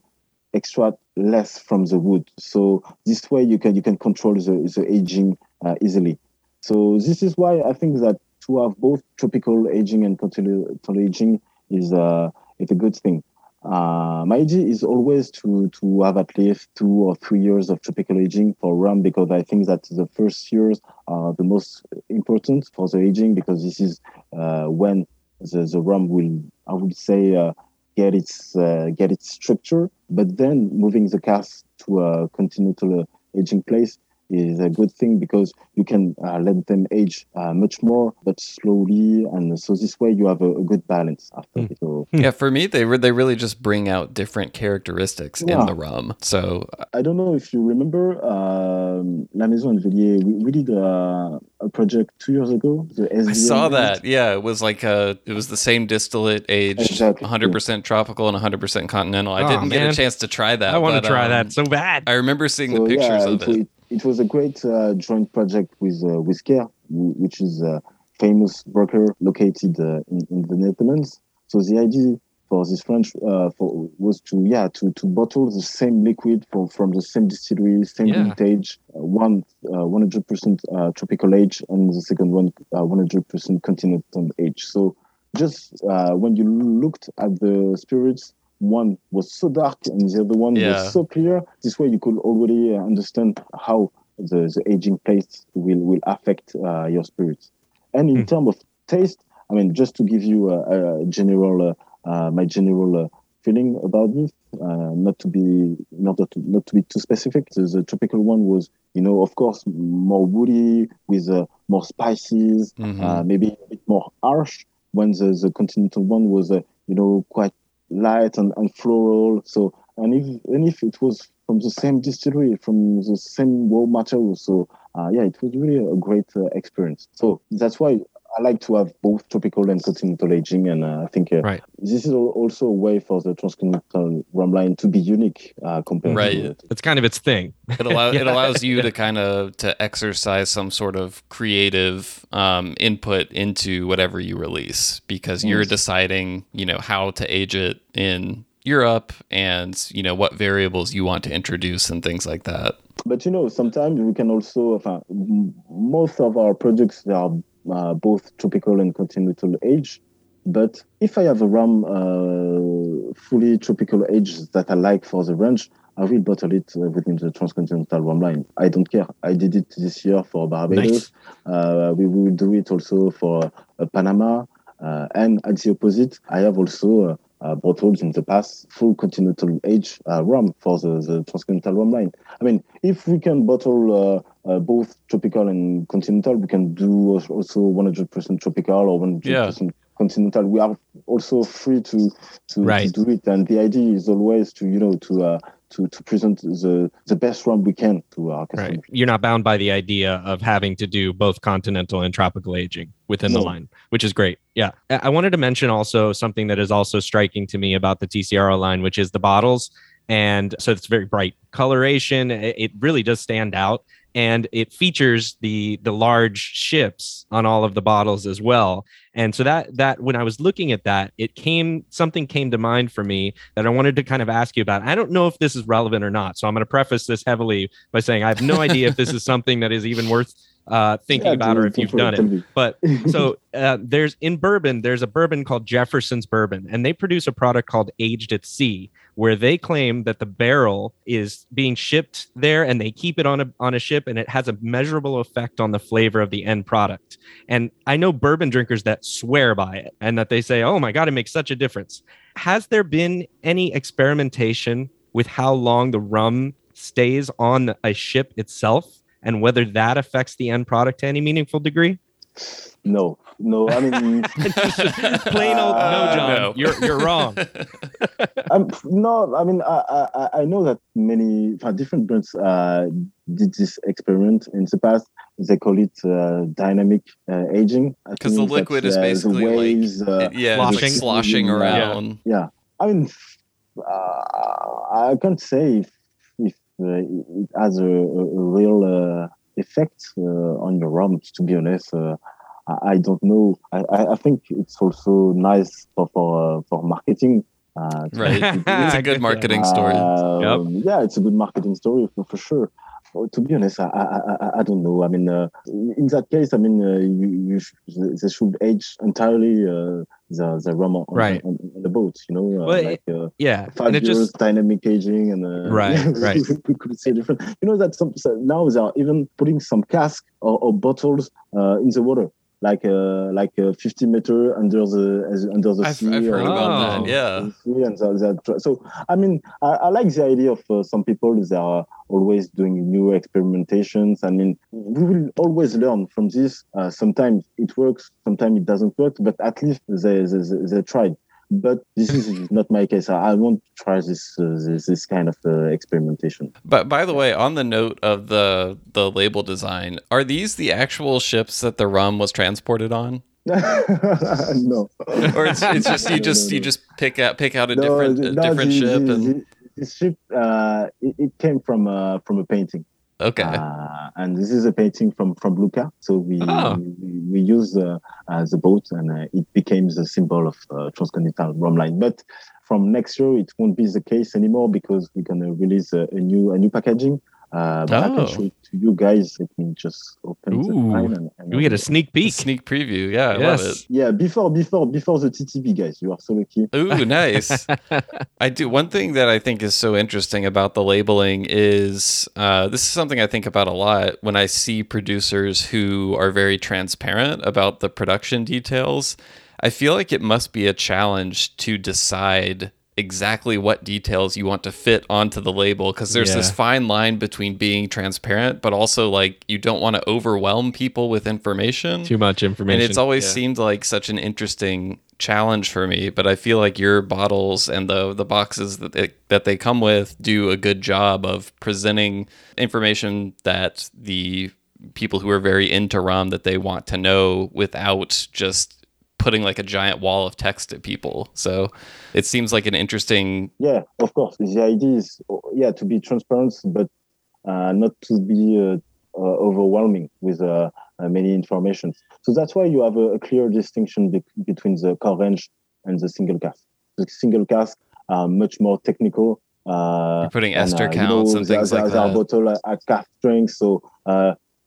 extract less from the wood. So this way you can you can control the, the aging uh, easily. So this is why I think that to have both tropical aging and continental aging is uh, is a good thing. Uh, my idea is always to to have at least two or three years of tropical aging for rum because I think that the first years are the most important for the aging because this is uh, when the, the rum will I would say uh, get its uh, get its structure. But then moving the cast to a continental aging place is a good thing because you can uh, let them age uh, much more but slowly and so this way you have a, a good balance after Mm. so Yeah, for me, they re- they really just bring out different characteristics in the rum. So I don't know if you remember um, La Maison & Velier. We, we did a, a project two years ago. The SVM I saw unit. that. Yeah, it was like a it was the same distillate aged, Exactly. 100% tropical and 100% continental. I Aw, didn't get a chance to try that. I want to try um, that so bad. I remember seeing So, the pictures yeah, of it, it. It, was a great uh, joint project with uh, with Scheer, which is a famous broker located uh, in, in the Netherlands. So the idea for this French uh, for, was to yeah to, to bottle the same liquid from, from the same distillery, same Yeah. vintage, uh, one uh, 100% uh, tropical age, and the second one uh, 100% continental age. So just uh, when you looked at the spirits, one was so dark and the other one Yeah. was so clear. This way, you could already understand how the, the aging place will will affect uh, your spirits. And in Hmm. terms of taste, I mean, just to give you a, a general, uh, uh, my general uh, feeling about this, uh, not to be not to not to be too specific. The, the tropical one was, you know, of course, more woody with uh, more spices, Mhm. uh, maybe a bit more harsh. When the, the continental one was, uh, you know, quite light and, and floral. So, and if and if it was from the same distillery, from the same raw material, so uh, yeah, it was really a great uh, experience. So that's why I like to have both tropical and continental aging, and uh, I think uh, Right. this is also a way for the transcontinental rum line to be unique uh, compared Right. to. It's kind of its thing. it allows it allows you to kind of to exercise some sort of creative um, input into whatever you release because you're deciding you know how to age it in Europe and you know what variables you want to introduce and things like that. But you know, sometimes we can also. Uh, most of our products they are uh, both tropical and continental age. But if I have a rum uh, fully tropical age that I like for the range, I will bottle it uh, within the transcontinental rum line. I don't care. I did it this year for Barbados. Nice. Uh, we will do it also for uh, Panama. Uh, and at the opposite, I have also uh, bottled in the past full continental age uh, rum for the, the transcontinental rum line. I mean, if we can bottle uh, both tropical and continental, we can do also 100% tropical or 100% Yeah. continental. We are also free to to, Right. to do it, and the idea is always to you know to uh, to to present the the best rum we can to our customers. Right. You're not bound by the idea of having to do both continental and tropical aging within the line, which is great. Yeah. I wanted to mention also something that is also striking to me about the TCRO line, which is the bottles. And so it's very bright coloration. It really does stand out. And it features the the large ships on all of the bottles as well. And so that that when I was looking at that, it came something came to mind for me that I wanted to kind of ask you about. I don't know if this is relevant or not. So I'm going to preface this heavily by saying I have no idea if this is something that is even worth uh, thinking Yeah, about or if you've done it. But so uh, there's in bourbon, there's a bourbon called Jefferson's Bourbon, and they produce a product called Aged at Sea, where they claim that the barrel is being shipped there, and they keep it on a on a ship, and it has a measurable effect on the flavor of the end product. And I know bourbon drinkers that swear by it, and that they say, "Oh my god, it makes such a difference." Has there been any experimentation with how long the rum stays on a ship itself? And whether that affects the end product to any meaningful degree? No, no. I mean, Plain old no, Uh, John. no. You're you're wrong. I'm, no, I mean, I, I, I know that many uh, different brands uh, did this experiment in the past. They call it uh, dynamic uh, aging. Because the liquid is uh, basically the like waves, uh, yeah, sloshing. like sloshing around. yeah. I mean, uh, I can't say if, if uh, it has a, a real uh, effect uh, on your rums. To be honest, uh, I, I, don't know. I, I, think it's also nice for for, uh, for marketing. right, it's a good marketing story. Yep. Yeah, it's a good marketing story for, for sure to be honest, I, I, I, don't know. I mean, uh, in that case, I mean, uh, you, you sh- they should age entirely uh, the the rum on, right. on, on, the boat. You know, uh, well, like uh, yeah, five years just... dynamic aging and uh, right, right. we could see different. You know that some now they are even putting some cask or, or bottles in the water like uh, like uh, 50 meter under the under the I've, sea. I've heard about that. Yeah. And so, that, so I mean, I, I, like the idea of uh, some people that are always doing new experimentations. I mean, we will always learn from this. Uh, sometimes it works, sometimes it doesn't work, but at least they they, they, they tried but this is not my case. I, want to try this, uh, this, this kind of uh, experimentation. But by the way, on the note of the the label design, are these the actual ships that the rum was transported on? no. or it's, it's just you just no, no. you just pick out pick out a different a different the, ship the, and the, ship uh, it, it, came from uh, from a painting. Okay. Uh, and this is a painting from from Lucca. So we oh. we, we use uh, uh, the boat, and uh, it became the symbol of uh, transcontinental rum line. But from next year, it won't be the case anymore because we're gonna release a new a new packaging. Uh, but oh. I can show it to you guys. Let me just open Ooh. the file and, and we get a sneak peek. A sneak preview. Yeah, I yes. love it. Yeah, before before before the TTB guys, you are so lucky. Ooh, nice. I do one thing that I think is so interesting about the labeling is uh, this is something I think about a lot when I see producers who are very transparent about the production details. I feel like it must be a challenge to decide exactly what details you want to fit onto the label because there's yeah. this fine line between being transparent but also like you don't want to overwhelm people with information too much information and it's always yeah. seemed like such an interesting challenge for me but i feel like your bottles and the the boxes that they, that they come with do a good job of presenting information that the people who are very into rum that they want to know without just putting like a giant wall of text at people. So it seems like an interesting. Yeah, of course. The idea is, yeah, to be transparent, but uh, not to be uh, uh, overwhelming with uh, uh, many information. So that's why you have a, a clear distinction be- between the core range and the single cask. The single cask are much more technical. Uh, You're putting ester and, counts you know, and things like that. bottle at cask strength, so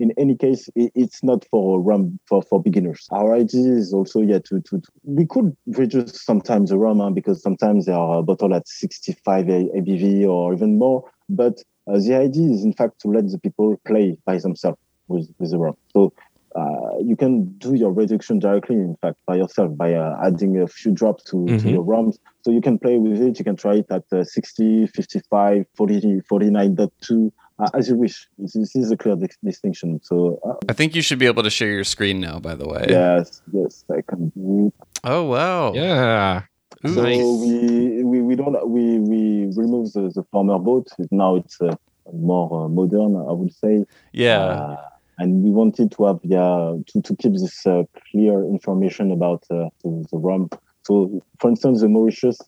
in any case, it's not for rum for, for beginners. Our idea is also yeah to, to, to we could reduce sometimes the rum huh, because sometimes they are a bottle at 65 ABV or even more. But uh, the idea is in fact to let the people play by themselves with, with the rum. So uh, you can do your reduction directly, in fact, by yourself by uh, adding a few drops to, mm-hmm. to your rums. So you can play with it. You can try it at uh, 60, 55, 40, 49.2 uh, as you wish. This, is a clear di- distinction. So uh, I think you should be able to share your screen now. By the way. Yes. Yes, I can do. Oh wow. Yeah. So nice. we, we we don't we we remove the, the former boat. Now it's uh, more uh, modern, I would say. Yeah. Uh, and we wanted to have yeah to, to keep this uh, clear information about the, the rum so, for instance, the Mauritius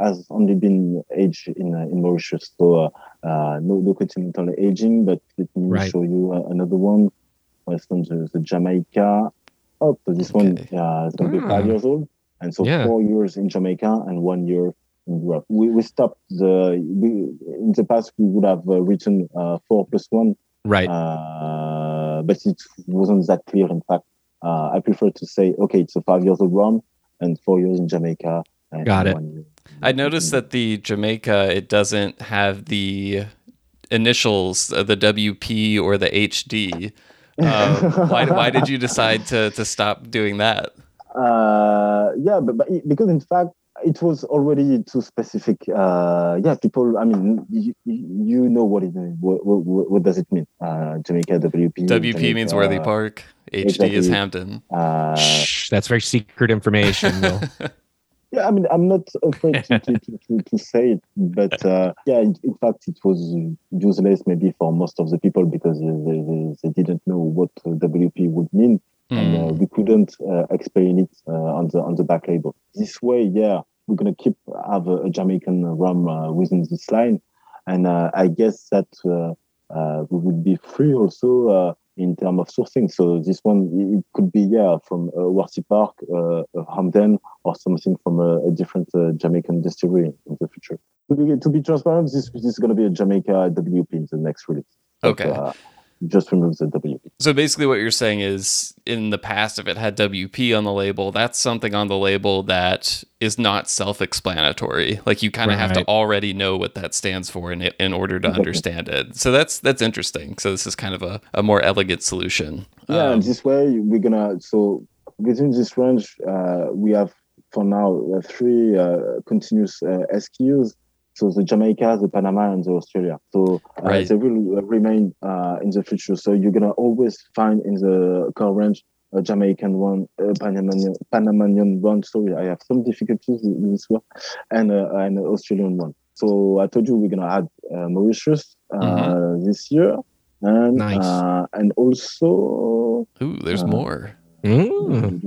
has only been aged in, uh, in Mauritius, so uh, uh, no, no continental aging. But let me right. show you uh, another one. For instance, the, the Jamaica. Oh, so this okay. one uh, is going to be five years old, and so yeah. four years in Jamaica and one year in Europe. We, we stopped the. We, in the past, we would have uh, written four plus one, right? but it wasn't that clear. In fact, I prefer to say, okay, it's a five years old rum and four years in Jamaica. Got it. I noticed that the Jamaica it doesn't have the initials, uh, the WP or the HD. Uh, why, why did you decide to to stop doing that? Uh, yeah, but, but because in fact it was already too specific. Uh, yeah, people. I mean, you, you know what it what, what, what does it mean? Uh, Jamaica WP. WP Jamaica, means Worthy Park. HD exactly. is Hampton. Uh, Shh, that's very secret information. yeah, I mean, I'm not afraid to, to, to, to say it, but uh, yeah, in, in, fact, it was useless maybe for most of the people because they, they, they didn't know what WP would mean. Mm. And uh, we couldn't uh, explain it uh, on the on the back label. This way, yeah, we're gonna keep have a, a Jamaican rum uh, within this line, and uh, I guess that uh, uh, we would be free also uh, in terms of sourcing. So this one it could be yeah from uh, Park, uh, Hampden, or something from a, a different uh, Jamaican distillery in the future. To be, to be transparent, this, this is going to be a Jamaica WP in the next release. But, Okay. uh, just removes the WP. So basically, what you're saying is, in the past, if it had WP on the label, that's something on the label that is not self-explanatory. Like you kind of have to already know what that stands for in in order to understand it. So that's that's interesting. So this is kind of a, a more elegant solution. Yeah, Um, this way we're gonna so within this range uh, we have for now uh, three uh, continuous uh, SKUs. So the Jamaica, the Panama, and the Australia. So uh, Right. they will uh, remain uh, in the future. So you're gonna always find in the core range a Jamaican one, a Panamanian, Panamanian one. Sorry, I have some difficulties with with this one, and uh, an Australian one. So I told you we're gonna add uh, Mauritius uh, Mhm. this year, and Nice. uh, and also ooh, there's uh, more. Mm.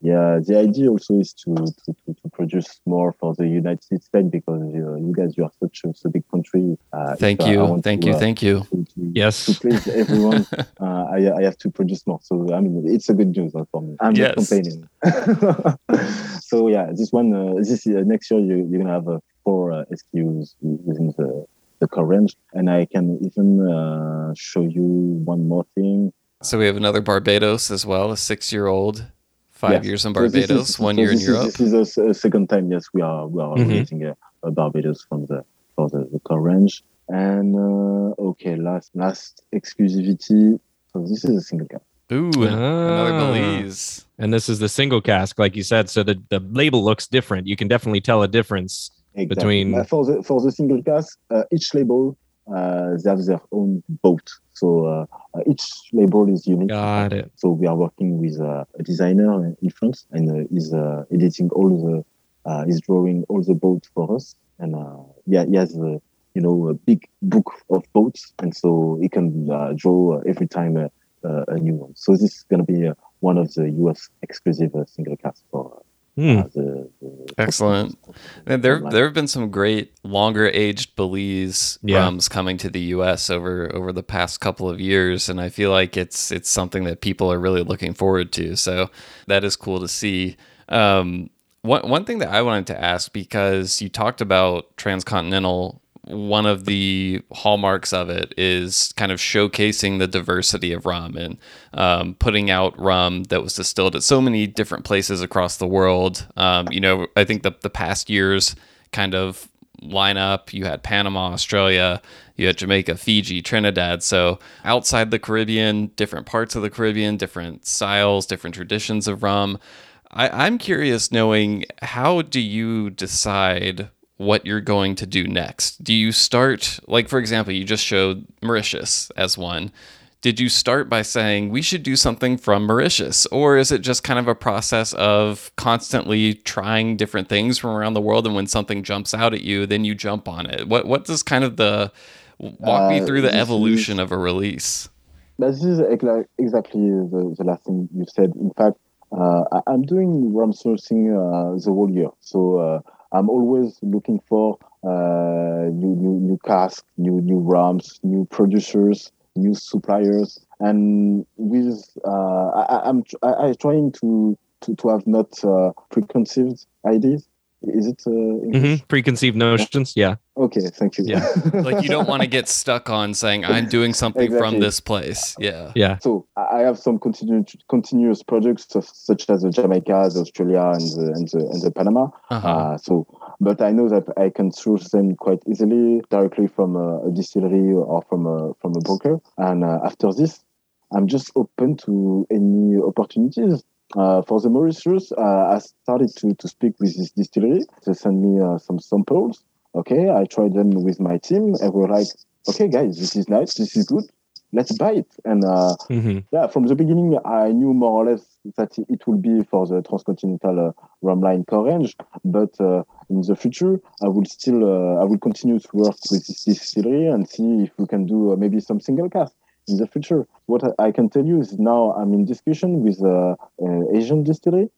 Yeah, the idea also is to, to, to, to produce more for the United States because uh, you guys you are such a, such a big country. Uh, Thank uh, I you, thank to, you, uh, thank you. to, to, Yes. to please everyone, uh, I, I have to produce more. So I mean, it's a good news uh, for me. I'm Yes. not complaining. so yeah, this one, uh, this uh, next year you, you're gonna have uh, four uh, SKUs within the the core range, and I can even uh, show you one more thing. So we have another Barbados as well, a six-year-old, five Yes. years in So Barbados, is- one so year in this is- Europe. This is a s- a, second time. Yes, we are we are Mhm. getting a, a Barbados from the for the, the core range. And uh, okay, last last exclusivity. So this is a single cap. Ooh, another Ah. Belize. And this is the single cask, like you said. So the, the label looks different. You can definitely tell a difference. Exactly. Between- Uh, for the for the single cask, uh, each label uh, they have their own boat. So uh, uh, each label is unique. Got it. So we are working with uh, a designer in France, and uh, he's uh, editing all the, uh, he's drawing all the boats for us, and uh, yeah, he has a you know a big book of boats, and so he can uh, draw uh, every time uh, uh, a new one. So this is gonna be uh, one of the US exclusive uh, single cask for Hmm. uh, the, the Excellent. And there there have been some great longer aged Belize Yeah. rums coming to the US over over the past couple of years and I feel like it's it's something that people are really looking forward to. So that is cool to see. Um one one thing that I wanted to ask because you talked about transcontinental one of the hallmarks of it is kind of showcasing the diversity of rum and um, putting out rum that was distilled at so many different places across the world. Um, you know, I think the, the past years kind of line up. You had Panama, Australia, you had Jamaica, Fiji, Trinidad. So outside the Caribbean, different parts of the Caribbean, different styles, different traditions of rum. I, I'm curious knowing how do you decide what you're going to do next? Do you start, like, for example, you just showed Mauritius as one. Did you start by saying we should do something from Mauritius? Or is it just kind of a process of constantly trying different things from around the world? And when something jumps out at you, then you jump on it? What, what does kind of the walk me Uh, through the evolution is- of a release? This is exactly the, the last thing you said. In fact, uh, I'm doing rum sourcing uh, the whole year, so uh, I'm always looking for uh, new new new casks, new new rums, new producers, new suppliers, and with uh, I, I- I'm tr- I, I'm trying to to, to have not uh, preconceived ideas. Is it uh, English? hmm Preconceived notions. Yeah. Okay, thank you. Yeah. Like you don't want to get stuck on saying I'm doing something from this place. Yeah. Yeah. So I I have some continu- continuous projects such as the Jamaica, the Australia, and the, and the, and the Panama. Uh-huh. Uh, so, but I know that I can source them quite easily directly from a, a distillery or from a from a broker. And uh, after this, I'm just open to any opportunities. Uh, for the Mauritius, uh, I started to, to speak with this distillery. They sent me uh, some samples. Okay, I tried them with my team, and we're like, okay, guys, this is nice, this is good. Let's buy it. And uh, hmm yeah, from the beginning, I knew more or less that it will be for the transcontinental uh, rum line core range. But uh, in the future, I will still, uh, I will continue to work with this distillery and see if we can do uh, maybe some single cask in the future. What I- I can tell you is now I'm in discussion with uh, uh, Asian distillery.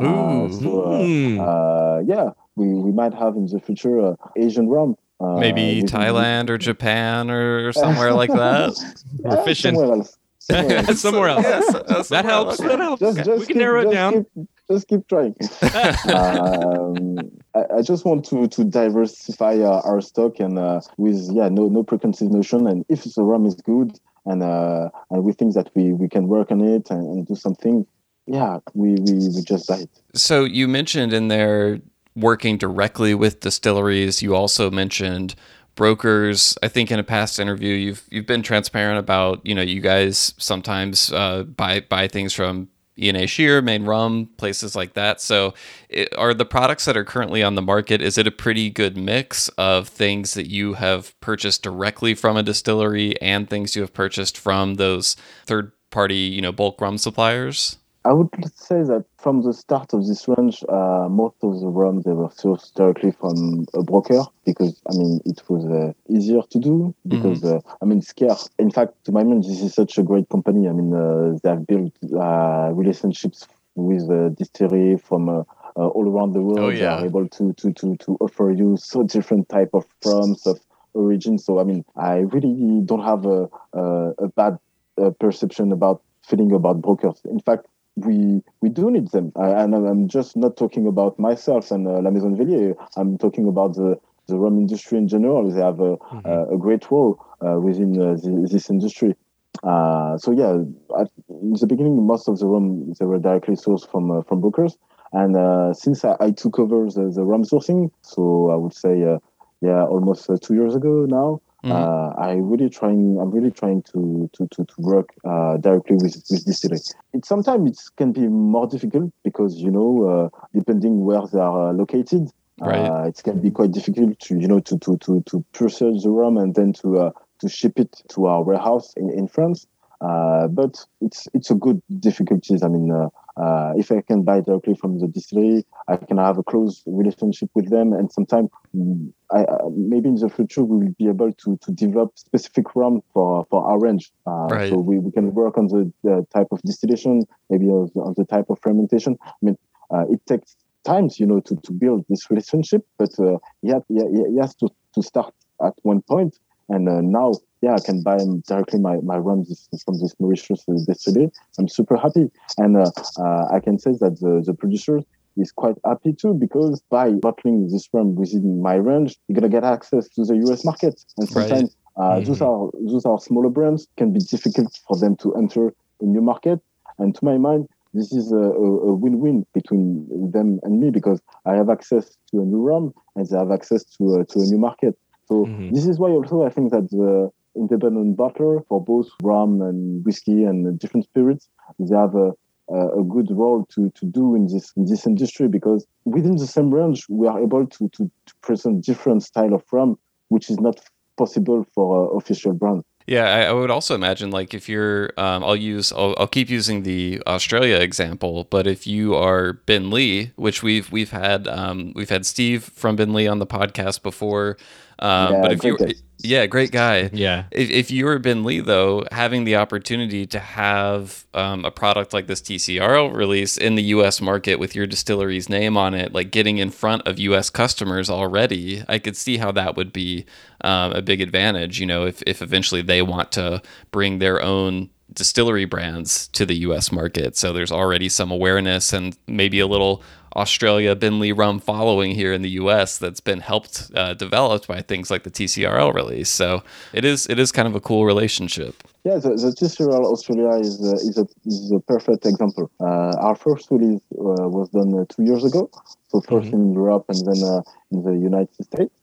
Uh, so uh, Mm. uh, yeah, we, we might have in the future uh, Asian rum. Uh, Maybe Thailand or Japan or somewhere like that. We're fishing. somewhere else. Somewhere else. somewhere else. Yes, uh, That helps. That helps. just, just we can keep, narrow it down. Keep, just keep trying. um, I, I just want to to diversify uh, our stock and uh, with yeah no no preconceived notion. And if the rum is good and uh, and we think that we we can work on it and, and do something, yeah, we, we we just buy it. So you mentioned in there working directly with distilleries. You also mentioned brokers. I think in a past interview, you've you've been transparent about you know you guys sometimes uh, buy buy things from E&A Scheer, Main Rum, places like that. So, it, are the products that are currently on the market? Is it a pretty good mix of things that you have purchased directly from a distillery and things you have purchased from those third party you know bulk rum suppliers? I would say that from the start of this range, uh, most of the rum they were sourced directly from a broker because I mean it was uh, easier to do because uh, I mean scarce. In fact, to my mind, this is such a great company. I mean uh, they have built uh, relationships with the distillery from uh, uh, all around the world. Oh, They yeah. are able to to to to offer you so different type of rums of origin. So I mean, I really don't have a a, a bad uh, perception about feeling about brokers. In fact we we do need them, and I'm- just not talking about myself and uh, La Maison Velier. I'm talking about the the rum industry in general. They have a, a, a great role uh, within uh, the, this industry. Uh, so yeah, at, in the beginning, most of the rum they were directly sourced from uh, from brokers, and uh, since I, I took over the, the rum sourcing, so I would say uh, yeah, almost uh, two years ago now. Mhm. Uh, I really trying. I'm really trying to to to, to work uh, directly with with distillery. It sometimes it can be more difficult because you know uh, depending where they are uh, located, Right. uh, it can be quite difficult to you know to to to to purchase the rum and then to uh, to ship it to our warehouse in, in France. Uh, but it's it's a good difficulties. I mean, uh, uh, if I can buy directly from the distillery, I can have a close relationship with them, and sometimes mm, I, uh, maybe in the future we will be able to to develop specific rum for for our range. Uh, Right. So we, we can work on the, the type of distillation, maybe on the, on the type of fermentation. I mean, uh, it takes times, you know, to, to build this relationship, but uh, he, had, he, he has to, to start at one point, and uh, now, yeah, I can buy directly my my rum from this Mauritius uh, distillery. I'm super happy, and uh, uh, I can say that the, the producer is quite happy too because by bottling this rum within my range, you're gonna get access to the US market, and Right. sometimes uh, those are those are smaller brands can be difficult for them to enter a new market, and to my mind, this is a, a, a win-win between them and me because I have access to a new rum and they have access to a, to a new market. So Mhm. this is why also I think that the independent bottler for both rum and whiskey and different spirits, they have a, a a good role to, to do in this in this industry because within the same range we are able to, to, to present different style of rum, which is not possible for uh, official brands. Yeah, I, I would also imagine like if you're, um, I'll use, I'll, I'll keep using the Australia example, but if you are Beenleigh, which we've we've had um, we've had Steve from Beenleigh on the podcast before, um, Yeah, but if you, great yeah, great guy. Yeah. If, if you were Beenleigh, though, having the opportunity to have um, a product like this TCRL release in the U.S. market with your distillery's name on it, like getting in front of U.S. customers already, I could see how that would be um, a big advantage. You know, if, if eventually they want to bring their own distillery brands to the U.S. market, so there's already some awareness and maybe a little Australia Beenleigh rum following here in the U.S. that's been helped uh, developed by things like the TCRL release. So it is it is kind of a cool relationship. Yeah, the, the TCRL Australia is uh, is a is a perfect example. Uh, our first release uh, was done uh, two years ago. So 1st in Europe and then uh, in the United States.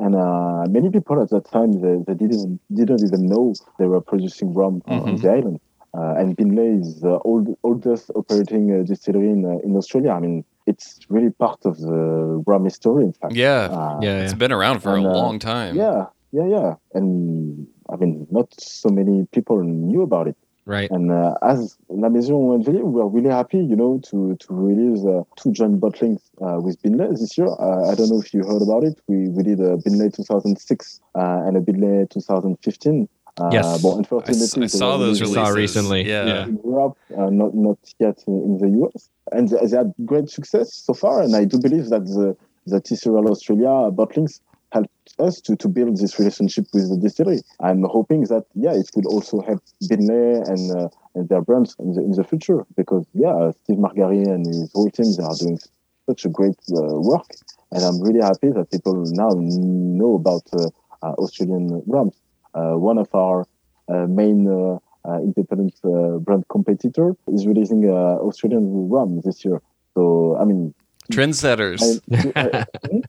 And uh, many people at that time they, they didn't didn't even know they were producing rum on- on the island. Uh, and Beenleigh is the old, oldest operating uh, distillery in, uh, in Australia. I mean, it's really part of the rum story, in fact. Yeah, Uh, Yeah. it's been around for And, a uh, long time. yeah, yeah, yeah. And I mean, not so many people knew about it. Right. And uh, as La Maison & Velier, we are really happy, you know, to to release uh, two joint bottlings uh, with Beenleigh this year. Uh, I don't know if you heard about it. We we did a Beenleigh 2006 uh, and a Beenleigh 2015. Uh, yes. But unfortunately, I, I saw those releases. Saw recently. Yeah. yeah. In Europe, uh, not not yet in, in, the US, and they, had great success so far. And I do believe that the the TCRL Australia bottlings helped us to, to build this relationship with the distillery. I'm hoping that yeah, it will also help Beenleigh and, uh, and their brands in the, in the future because yeah, Steve Magarey and his whole team they are doing such a great uh, work, and I'm really happy that people now know about uh, uh Australian rums. Uh, one of our uh, main independent brand competitor is releasing Australian rum this year. So I mean, trendsetters. I,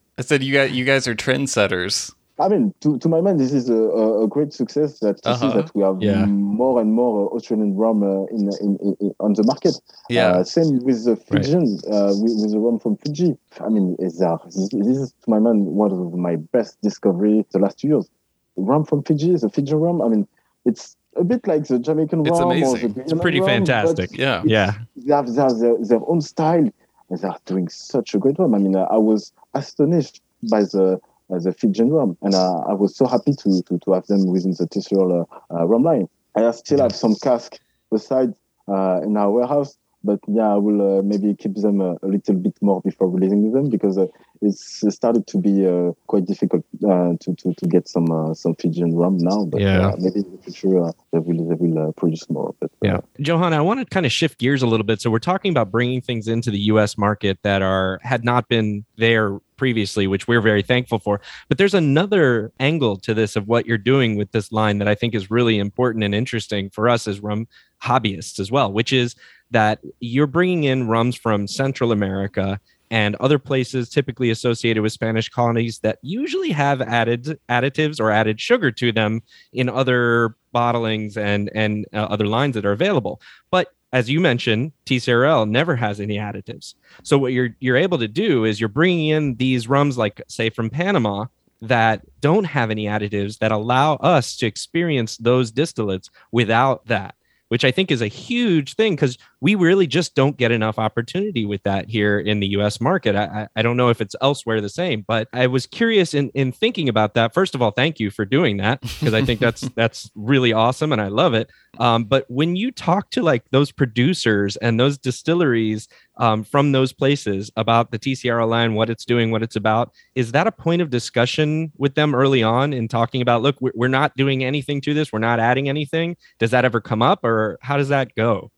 I said you got you guys are trendsetters. I mean, to, to my mind, this is a, a great success that to uh-huh. see that we have yeah. more and more Australian rum uh, in, in, in, on the market. Yeah. Uh, same with the Fijian, right. uh, with, with, the rum from Fiji. I mean, is uh, this, this, is to my mind one of my best discovery the last two years. Rum from Fiji, is the Fiji rum. I mean, it's a bit like the Jamaican it's rum. Amazing. it's pretty rum, fantastic. Yeah. Yeah. They have, they have their, their own style And they are doing such a great job. I mean, I was astonished by the uh, the Fijian rum, and uh, I was so happy to, to, to have them within the TCRL uh, rum line. I still have some cask beside uh, in our warehouse but yeah, I will uh, maybe keep them a, a, little bit more before releasing them because uh, it's started to be uh, quite difficult uh, to, to to get some uh, some Fijian rum now. But yeah. Maybe in the future they will they will produce more. But yeah, Johann, I want to kind of shift gears a little bit. So we're talking about bringing things into the U.S. market that are had not been there previously, which we're very thankful for. But there's another angle to this of what you're doing with this line that I think is really important and interesting for us as rum hobbyists as well, which is that you're bringing in rums from Central America and other places typically associated with Spanish colonies that usually have added additives or added sugar to them in other bottlings and and uh, other lines that are available. But as you mentioned, TCRL never has any additives. So what you're you're able to do is you're bringing in these rums like say from Panama that don't have any additives that allow us to experience those distillates without that which I think is a huge thing because we really just don't get enough opportunity with that here in the US market. I, I don't know if it's elsewhere the same, but I was curious in, in thinking about that. First of all, thank you for doing that because I think that's that's really awesome and I love it. Um, but when you talk to like those producers and those distilleries um, from those places about the TCR line, what it's doing, what it's about. Is that a point of discussion with them early on in talking about, look, we're not doing anything to this, we're not adding anything? Does that ever come up, or how does that go?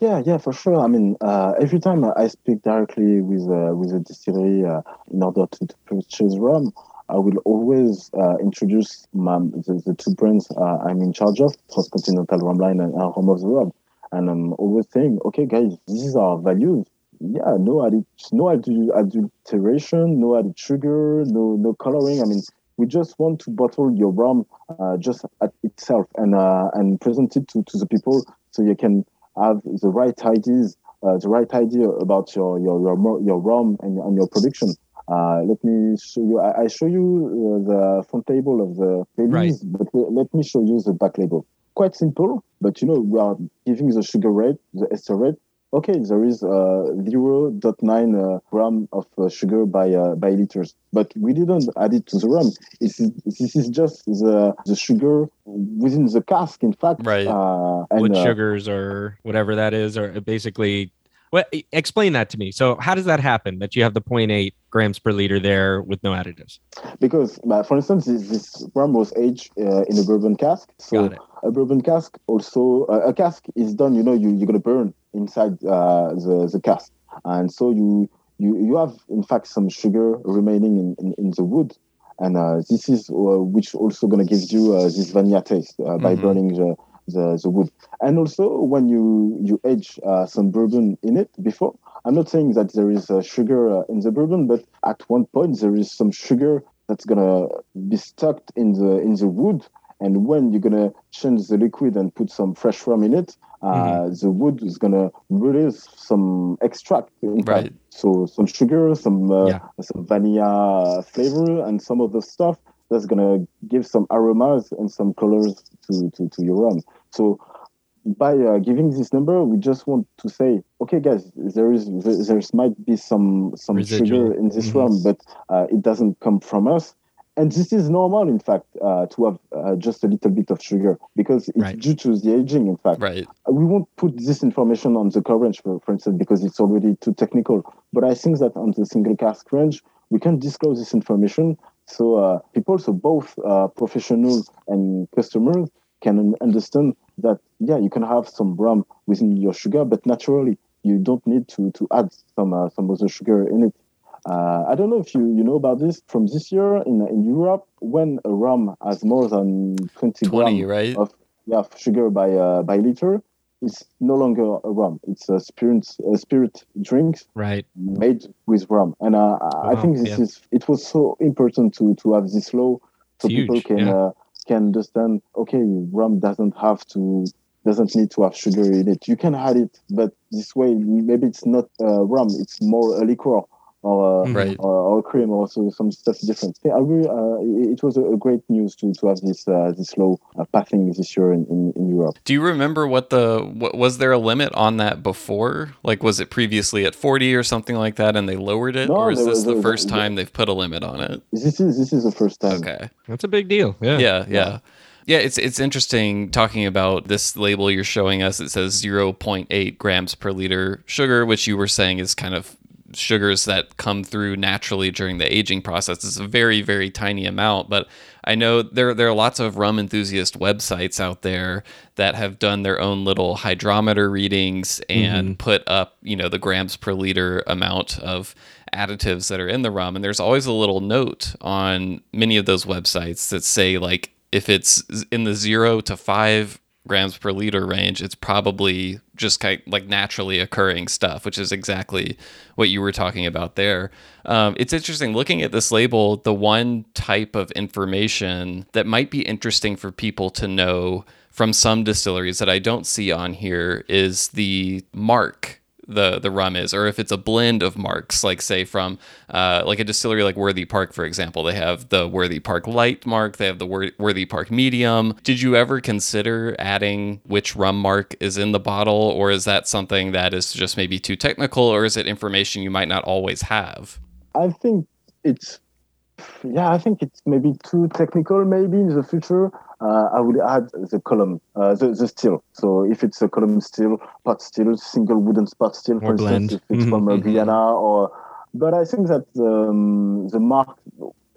Yeah, yeah, for sure. I mean, uh, every time I speak directly with uh, with a distillery uh, in order to, to, purchase rum, I will always uh, introduce my, the, the, two brands uh, I'm in charge of, Transcontinental Rum Line and Home of the Rum. And I'm always saying, okay, guys, these are values. Yeah, no added, no adulteration, no added sugar, no no coloring. I mean, we just want to bottle your rum uh, just at itself and uh, and present it to, to the people so you can have the right ideas, uh, the right idea about your your your, your rum and, and your production. Uh, let me show you. I, I show you uh, the front label of the release, right. but let me show you the back label quite simple, but you know, we are giving the sugar rate, the ester rate. Okay, there is uh, 0.9 uh, gram of uh, sugar by uh, by liters, but we didn't add it to the rum. It's, this is just the the sugar within the cask. In fact, right? Uh, and, Wood uh, sugars or whatever that is, or basically well, explain that to me. So, how does that happen that you have the 0.8 grams per liter there with no additives? Because, uh, for instance, this, this rum was aged uh, in a bourbon cask. So, a bourbon cask also, uh, a cask is done. You know, you you're gonna burn inside uh, the the cask, and so you you you have in fact some sugar remaining in in, in the wood, and uh, this is uh, which also gonna give you this vanilla taste by mm-hmm. burning the the, the wood. And also, when you you age uh, some bourbon in it before, I'm not saying that there is uh, sugar uh, in the bourbon, but at one point there is some sugar that's gonna be stuck in the in the wood. And when you're gonna change the liquid and put some fresh rum in it, uh, mm-hmm. the wood is gonna release some extract. right. So some sugar, some uh, yeah. some vanilla flavor, and some of the stuff that's gonna give some aromas and some colors to, to, to your rum. So by uh, giving this number, we just want to say, okay, guys, there is there might be some some Residual. sugar in this mm-hmm. rum, but uh, it doesn't come from us. and this is normal, in fact, uh, to have uh, just a little bit of sugar because it's Right. due to the aging. In fact, Right. we won't put this information on the core range, for, for instance, because it's already too technical. But I think that on the single cask range, we can disclose this information so uh, people, so both uh, professionals and customers, can understand that yeah, you can have some rum within your sugar, but naturally, you don't need to to add some uh, some other sugar in it. Uh, I don't know if you, you know about this from this year in in Europe when a rum has more than 20, 20, gram right? of yeah sugar by uh, by liter, it's no longer a rum. It's a spirit a spirit drinks Right. made with rum. And uh, I think this yeah. is it was so important to to have this law so It's people huge, can yeah. Can understand. Okay, rum doesn't have to doesn't need to have sugar in it. You can add it, but this way maybe it's not uh, rum. It's more a liqueur or. Uh. Right. or, or cream or so some stuff different. Yeah, I really, uh, it, it was a, a great news to, to have this uh, this law uh, passing this year in, in, in Europe. Do you remember what the what, was there a limit on that before? Like was it previously at 40 or something like that and they lowered it No, or is there this was- the there first time they've put a limit on it? This is this is the first time. Okay. That's a big deal. Yeah. Yeah, yeah. Yeah, it's it's interesting talking about this label you're showing us. It says 0.8 grams per liter sugar, which you were saying is kind of sugars that come through naturally during the aging process. It's a very, very tiny amount, but I know there there are lots of rum enthusiast websites out there that have done their own little hydrometer readings and mm-hmm. put up, you know, the grams per liter amount of additives that are in the rum. And there's always a little note on many of those websites that say like if it's in the zero to five grams per liter range, it's probably just kind like naturally occurring stuff, which is exactly what you were talking about there. Um, it's interesting looking at this label. The one type of information that might be interesting for people to know from some distilleries that I don't see on here is the mark the the rum is, or if it's a blend of marks, like say from uh, like a distillery like Worthy Park, for example, they have the Worthy Park Light mark, they have the Wor- Worthy Park Medium. Did you ever consider adding which rum mark is in the bottle, or is that something that is just maybe too technical, or is it information you might not always have? I think it's yeah, I think it's maybe too technical. Maybe in the future, uh, I would add the column, uh, the the steel. So if it's a column steel, pot steel, single wooden spot steel, for Or instance, if it's Mhm, from uh. Guyana or. But I think that um, the mark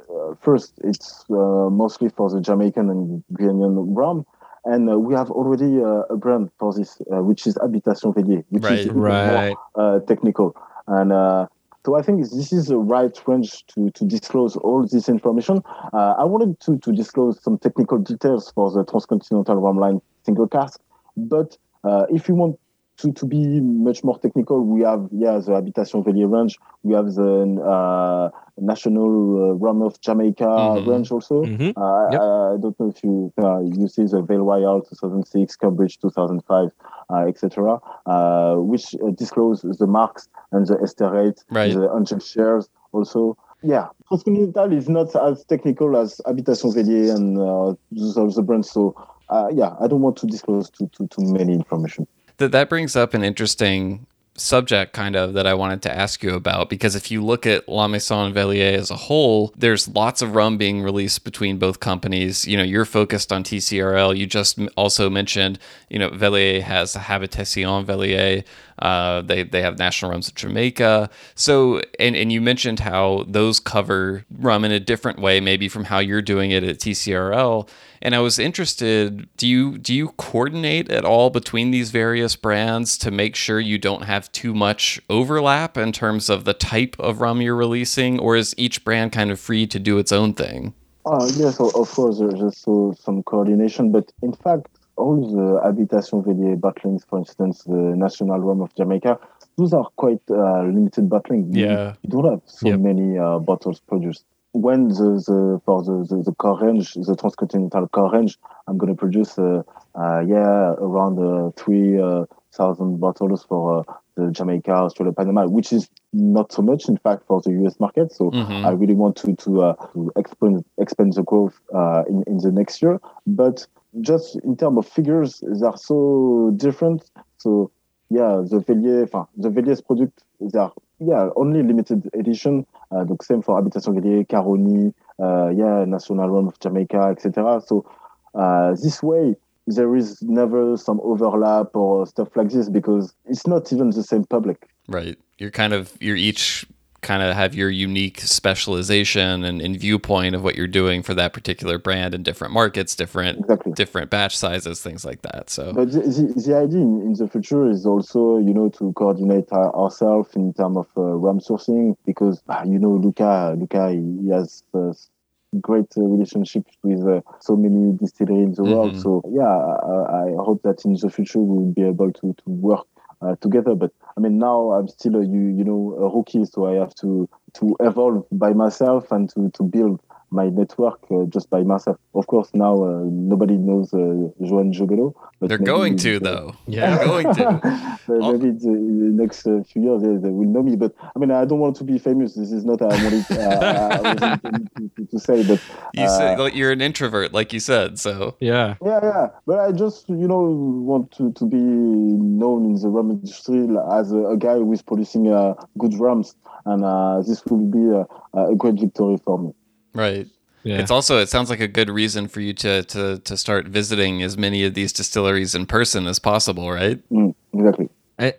uh, first it's uh, mostly for the Jamaican and Guianan rum. And uh, we have already uh, a brand for this, uh, which is Habitation Velier, which Right. is even more uh, technical. And uh, so I think this is the right range to, to disclose all this information. Uh, I wanted to, to disclose some technical details for the Transcontinental Rum Line single cask. But uh, if you want to, to be much more technical, we have yeah the Habitation Velier range. We have the uh, National uh, Rum of Jamaica Mhm. range also. Mhm. Uh, Yep. I, don't know if you uh, you see the Vale Royal 2006, Cambridge 2005, uh, etc., uh, which uh, disclose the marks and the ester rate, Right. the unchecked shares also. Yeah, Transcontinental is not as technical as Habitation Velier and uh, the brands. So uh, yeah, I don't want to disclose too too, too many information. That that brings up an interesting subject kind of that I wanted to ask you about because if you look at La Maison Velier as a whole, there's lots of rum being released between both companies. You know, you're focused on TCRL. You just also mentioned, you know, Velier has Habitation Velier. Uh, they they have National Rums of Jamaica. So and and you mentioned how those cover rum in a different way, maybe from how you're doing it at TCRL. And I was interested, do you do you coordinate at all between these various brands to make sure you don't have too much overlap in terms of the type of rum you're releasing, or is each brand kind of free to do its own thing? Uh, yes, of course, there's also some coordination, but in fact, all the Habitation Velier bottlings, for instance, the National Rum of Jamaica, those are quite uh, limited bottling. You- Yeah. You don't have so Yep. many uh, bottles produced. When the, the for the, the, the core range, the transcontinental core range, I'm going to produce, uh, uh, yeah, around uh, 3,000 bottles for uh, the Jamaica, Australia, Panama, which is not so much, in fact, for the US market. So Mhm. I really want to to, uh, to expand expand the growth uh, in in the next year. But just in terms of figures, they are so different. So yeah, the Velier, enfin, the Velier's product, they are yeah only limited edition. Uh, the same for Habitation Velier, Caroni, uh, yeah, national rum of Jamaica, etc. So uh, this way, there is never some overlap or stuff like this because it's not even the same public. Right. You're kind of you're each kind of have your unique specialization and, and, viewpoint of what you're doing for that particular brand in different markets, different exactly. different batch sizes, things like that. So, but the, the, the idea in, in, the future is also you know to coordinate our, ourselves in terms of uh, rum sourcing because uh, you know Luca Luca he has. Uh, great uh, relationships with uh, so many distilleries in the mm-hmm. world so yeah I, I hope that in the future we'll be able to, to work uh, together. But I mean, now I'm still a you you know a rookie, so I have to to evolve by myself and to to build my network uh, just by myself. Of course, now uh, nobody knows uh, Johann Jobello. But They're going to, though. Yeah, They're going to. maybe in the next uh, few years they, they, will know me. But I mean, I don't want to be famous. This is not what I wanted, uh, to, to, to, say. But you say like, you're an introvert, like you said. So yeah, yeah, yeah. But I just you know want to, to be known in the rum industry as a, a guy who is producing uh, good rums, and this will be a, a great victory for me. Right. Yeah. It's also it sounds like a good reason for you to to to start visiting as many of these distilleries in person as possible, right? Mm, exactly.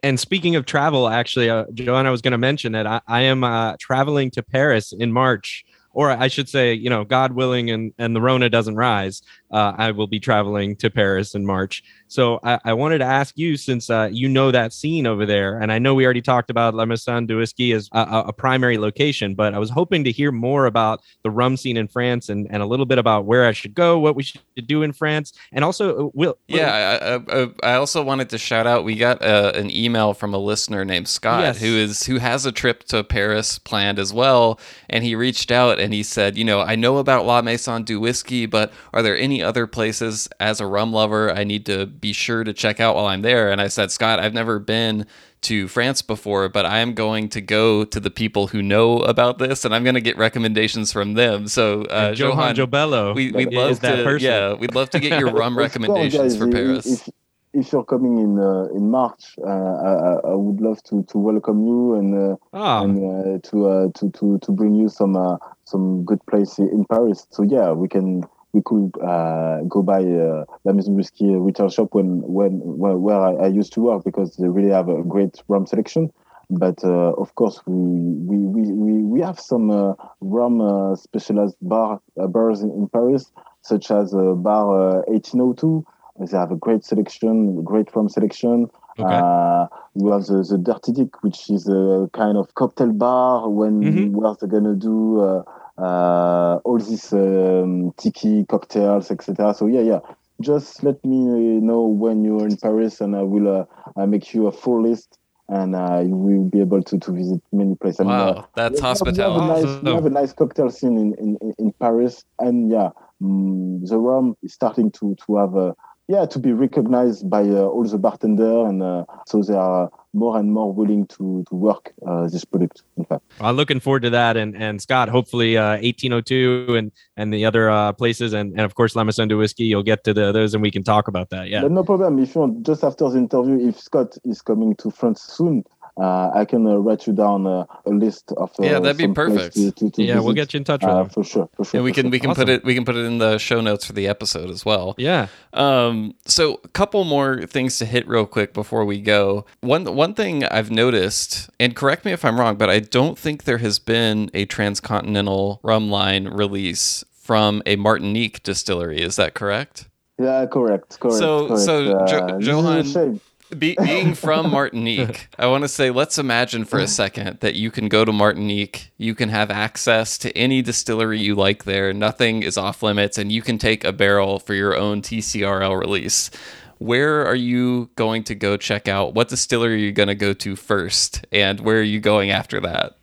And, speaking of travel, actually, uh, Johann, I was going to mention that I, I am uh, traveling to Paris in March or I should say, you know, God willing, and and the Rona doesn't rise, uh, I will be traveling to Paris in March. So I, I wanted to ask you, since uh, you know that scene over there, and I know we already talked about La Maison du Whisky as a, a, primary location, but I was hoping to hear more about the rum scene in France and, and a little bit about where I should go, what we should do in France, and also uh, will. Yeah, I, I, I, also wanted to shout out. We got uh, an email from a listener named Scott yes. who is who has a trip to Paris planned as well, and he reached out and he said, you know, I know about La Maison du Whisky, but are there any other places as a rum lover I need to be sure to check out while I'm there. And I said, Scott, I've never been to France before, but I am going to go to the people who know about this, and I'm going to get recommendations from them. So, uh, Johann Jobello, we, would love to, person. yeah, we'd love to get your rum recommendations for Paris. If, if you're coming in uh, in March, uh, I, I, would love to, to welcome you and uh, oh. and uh, to, uh, to to to bring you some uh, some good place in Paris. So yeah, we can we could uh, go by uh, La Maison Whisky retail shop when when where, where I, I, used to work because they really have a great rum selection. But uh, of course, we we, we, we, we have some uh, rum uh, specialized bar uh, bars in, in, Paris, such as Bar 1802. They have a great selection, great rum selection. Okay. we have the, the Dirty Dick, which is a kind of cocktail bar when mm-hmm. they're gonna do uh, all these um, tiki cocktails, etc. So yeah, yeah. Just let me know when you're in Paris, and I will uh, make you a full list, and uh, you will be able to, to visit many places. Wow, and, uh, that's hospitality. We have, nice, we have a nice cocktail scene in, in, in Paris, and yeah, um, the rum is starting to to have a yeah to be recognized by uh, all the bartender and uh, so they are more and more willing to to work uh, this product in fact. I'm looking forward to that. And and scott hopefully 1802 uh, and and the other uh, places and, and of course La Maison du Whisky you'll get to the, those and we can talk about that. Yeah. But no problem. If you want just after the interview if scott is coming to france soon uh, I can uh, write you down uh, a list of uh, yeah, that'd be perfect. To, to, to yeah, visit. we'll get you in touch with uh, for sure. For sure. And we can sure. we can awesome. put it we can put it in the show notes for the episode as well. Yeah. Um. So a couple more things to hit real quick before we go. One one thing I've noticed, and correct me if I'm wrong, but I don't think there has been a transcontinental rum line release from a Martinique distillery. Is that correct? Yeah, correct. Correct. So correct. so uh, jo- Johann be, being from Martinique, I want to say, let's imagine for a second that you can go to Martinique, you can have access to any distillery you like there, nothing is off limits, and you can take a barrel for your own TCRL release. Where are you going to go check out? What distillery are you going to go to first, and where are you going after that?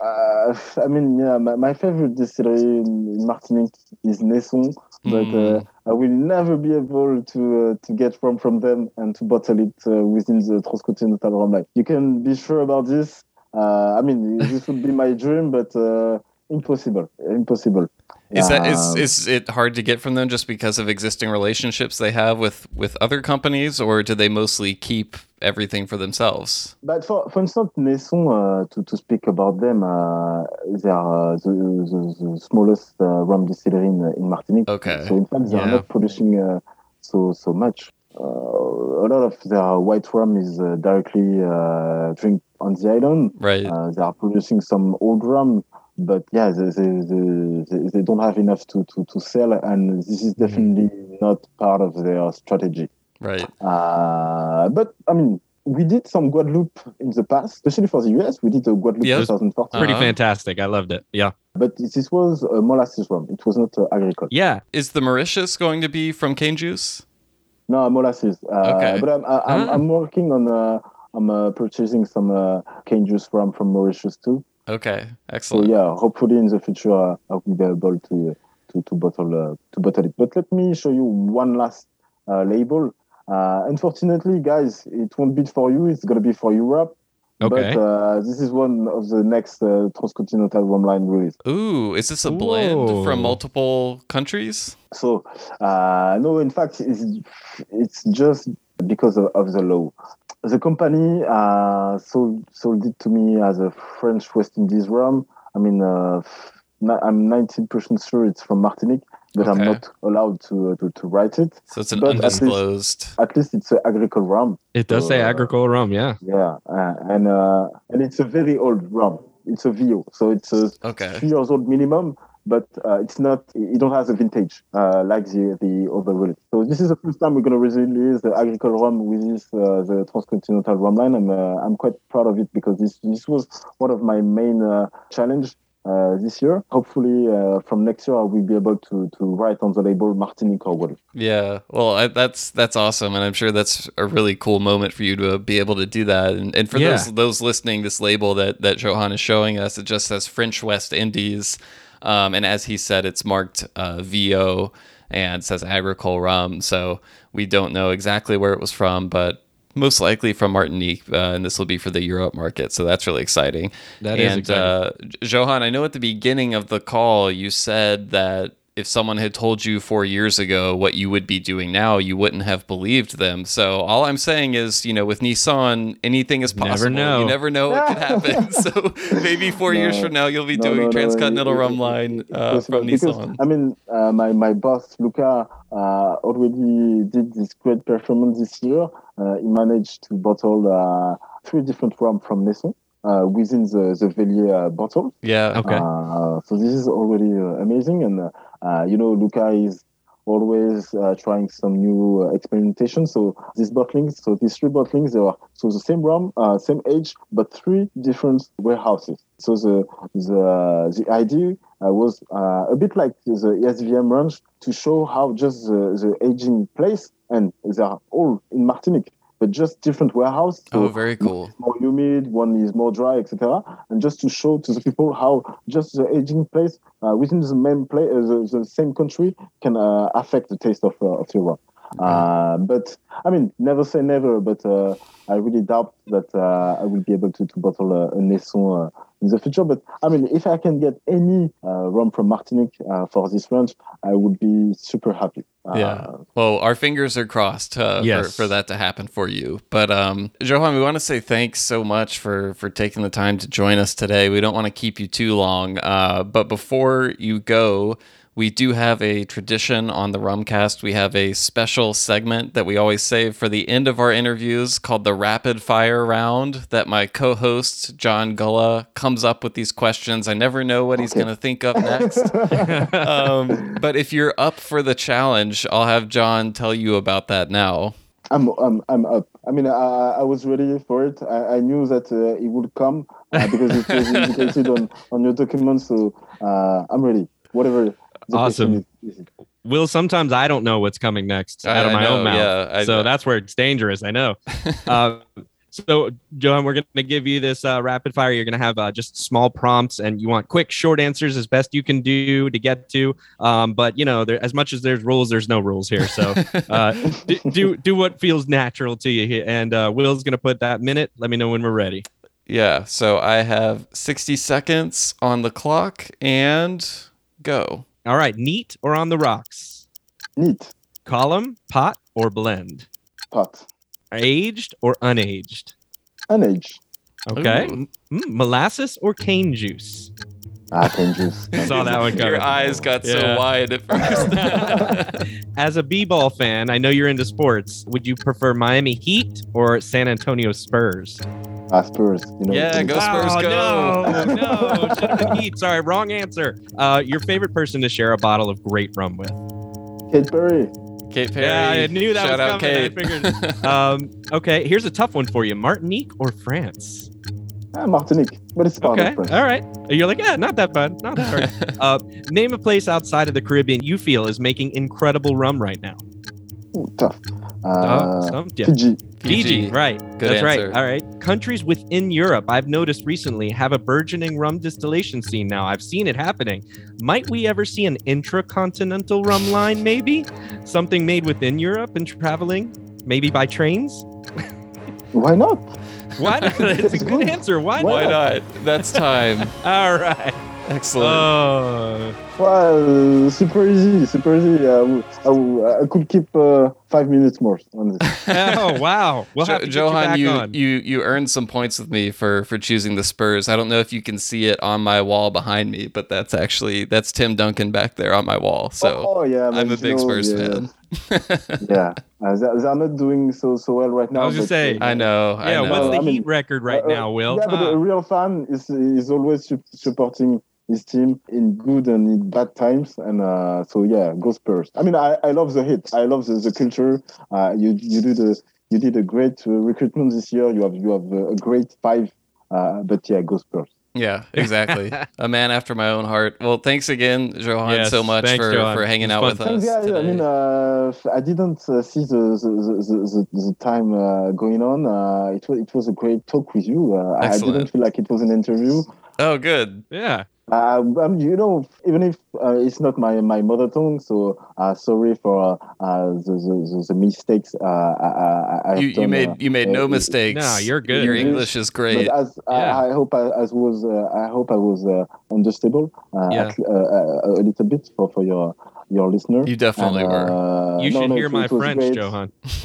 Uh, I mean, yeah, my, my favorite distillery in Martinique is Neisson, but mm. uh, I will never be able to uh, to get rum from them and to bottle it uh, within the Transcontinental Rum line. You can be sure about this. Uh, I mean, this would be my dream, but uh, impossible, impossible. Is that is Um, is it hard to get from them just because of existing relationships they have with with other companies, or do they mostly keep everything for themselves? But for, for instance, Neisson, uh, to, to speak about them, uh, they are uh, the, the, the smallest uh, rum distillery in, in Martinique. Okay. So in fact, they are not producing uh, so so much. Uh, a lot of their white rum is uh, directly uh, drink on the island. Right. Uh, they are producing some old rum, but yeah, they, they, they, they, they don't have enough to, to, to sell, and this is definitely not part of their strategy. right. Uh, but I mean, we did some Guadeloupe in the past, especially for the US. We did a Guadeloupe Yeah. 2014, Pretty Uh-huh. fantastic. I loved it. Yeah. but this was a molasses rum. It was not uh, agricole. Yeah. Is the Mauritius going to be from cane juice? No, molasses. Uh, Okay. But I'm, I- I'm, Ah. I'm working on. Uh, I'm uh, purchasing some uh, cane juice rum from Mauritius too. Okay, excellent. So excellent. yeah, hopefully in the future uh, I will be able to to to bottle uh, to bottle it. But let me show you one last uh, label. Uh, unfortunately, guys, it won't be for you. It's gonna be for Europe. Okay. But uh, this is one of the next uh, transcontinental rum line release. Ooh, is this a blend Whoa. from multiple countries? So uh, no, in fact, it's it's just because of, of the law. The company uh, sold sold it to me as a French West Indies rum. I mean, uh, I'm 90% sure it's from Martinique, but I'm not allowed to, uh, to to write it. So it's an But at least- undisclosed. At least it's an agricole rum. It does say Uh, agricole rum. Yeah. Yeah, uh, and uh, and it's a very old rum. It's a VO, so it's a Okay. three years old minimum, but uh, it's not. It don't have a vintage uh, like the the other release. So this is the first time we're gonna release the agricole rum with this uh, the transcontinental rum line. I'm uh, I'm quite proud of it because this this was one of my main uh, challenge. Uh, this year, hopefully, uh, from next year, I will be able to to write on the label Martinique or Guadeloupe. Yeah, well, I, that's that's awesome, and I'm sure that's a really cool moment for you to be able to do that. And, and for Yeah. those those listening, this label that that Johann is showing us, it just says French West Indies, um, and as he said, it's marked uh, VO and says agricole rum. So we don't know exactly where it was from, but most likely from Martinique, uh, and this will be for the Europe market. So that's really exciting. That is and exciting. Uh, Johann, I know at the beginning of the call you said that if someone had told you four years ago what you would be doing now, you wouldn't have believed them. So all I'm saying is, you know, with Neisson, anything is possible. Never possible. know. You never know what could happen. so maybe four years from now, you'll be No, doing no, no, transcontinental it- rum line uh, possible from because, Neisson. I mean, uh, my my boss Luca uh, already did this great performance this year. Uh, he managed to bottle uh, three different rum from Neisson uh, within the the Velier uh, bottle. Yeah. Okay. Uh, so this is already uh, amazing, and you know, Luca is always uh, trying some new uh, experimentation. So these bottlings, so these three bottlings, they are so the same rum, uh, same age, but three different warehouses. So the the the idea uh, was uh, a bit like the SVM range to show how just the, the aging place, and they are all in Martinique, but just different warehouse. Oh, So very cool. more humid, one is more dry, etc. And just to show to the people how just the aging place uh, within the main place, uh, the, the same country, can uh, affect the taste of uh, of your rum. Uh, but I mean, never say never. But uh, I really doubt that uh, I will be able to, to bottle a, a Neisson uh, in the future. But I mean, if I can get any uh, rum from Martinique uh, for this range, I would be super happy. Uh, Yeah. Well, our fingers are crossed uh, Yes. for, for that to happen for you. But um, Johann, we want to say thanks so much for for taking the time to join us today. We don't want to keep you too long. Uh, but before you go, we do have a tradition on the Rumcast. We have a special segment that we always save for the end of our interviews called the Rapid Fire Round. That my co-host John Gulla comes up with these questions. I never know what he's going to think of next um, but if you're up for the challenge, I'll have John tell you about that now. I'm, I'm, I'm up. I mean, I, I was ready for it. I, I knew that uh, it would come uh, because it was indicated on, on your document. So uh, I'm ready. Whatever. The Awesome. question is- is. Will sometimes I don't know what's coming next I- out of I my own mouth. yeah, I so know. that's where it's dangerous. I know. uh, so, Johann, we're going to give you this uh, rapid fire. You're going to have uh, just small prompts, and you want quick, short answers as best you can do to get to. Um, but you know, there, as much as there's rules, there's no rules here. So, uh, do, do do what feels natural to you. And uh, Will's going to put that minute. Let me know when we're ready. Yeah, so I have 60 seconds on the clock and go. All right, neat or on the rocks? Neat. Column, pot, or blend? Pot. Aged or unaged? Unaged. Okay. Ooh. Mm, molasses or cane juice? Ah, cane juice. Saw that one coming. Your eyes got Yeah. so wide at first. As a b-ball fan, I know you're into sports. Would you prefer Miami Heat or San Antonio Spurs? Ah, Spurs. You know. Yeah, go Spurs, oh, go. No, no, should have been Heat. Sorry, wrong answer. Uh, your favorite person to share a bottle of great rum with? Kate Perry. Kate Perry. Yeah, I knew that Shout was out coming. I Kate. figured. Um, okay, here's a tough one for you: Martinique or France? Ah, Martinique. But it's part Okay, France. all right. You're like, yeah, not that bad, not that hard. uh, name a place outside of the Caribbean you feel is making incredible rum right now. Ooh, tough. Uh, stumped ya. Fiji. Fiji, right? Good That's answer. right. All right. Countries within Europe, I've noticed recently, have a burgeoning rum distillation scene now. I've seen it happening. Might we ever see an intracontinental rum line, maybe? Something made within Europe and traveling, maybe by trains? Why not? Why not? It's a good answer. Why, Why not? not? That's time. All right. Excellent. Oh, Well, super easy, super easy. I, w- I w- I could keep uh, five minutes more on this. oh wow. We'll Jo- have to get Johann, you you, you you earned some points with me for for choosing the Spurs. I don't know if you can see it on my wall behind me, but that's actually that's Tim Duncan back there on my wall. So oh yeah, I'm a big know, Spurs yeah, fan. yeah, uh, they, they are not doing so so well right now. I was gonna but, say, uh, I know. I yeah, know. what's the I mean, Heat record right uh, now, Will? Yeah, but a real fan is is always su- supporting his team in good and in bad times, and uh, so yeah, go Spurs. I mean, I, I love the hit. I love the, the culture. Uh, you you do the you did a great uh, recruitment this year. You have you have a great five. Uh, but yeah, go Spurs. Yeah, exactly. a man after my own heart. Well, thanks again, Johann, Yes, so much thanks, for, Johann. for hanging out fun. with us. Thanks, guys. I mean, uh, I didn't uh, see the the, the, the, the time uh, going on. Uh, it was it was a great talk with you. Uh, I didn't feel like it was an interview. oh, good. yeah. Uh, um, you know, even if uh, it's not my, my mother tongue, so uh, sorry for uh, the, the, the mistakes uh, I, I, I've You, you done, made uh, you made no uh, mistakes. No, you're good. Your English, English is great. But as Yeah. I, I hope I as was uh, I hope I was uh, understandable uh, Yeah. at, uh, uh, a little bit for, for your your listener. You definitely And, were. uh, You no, should no, hear it- my it French. Johann.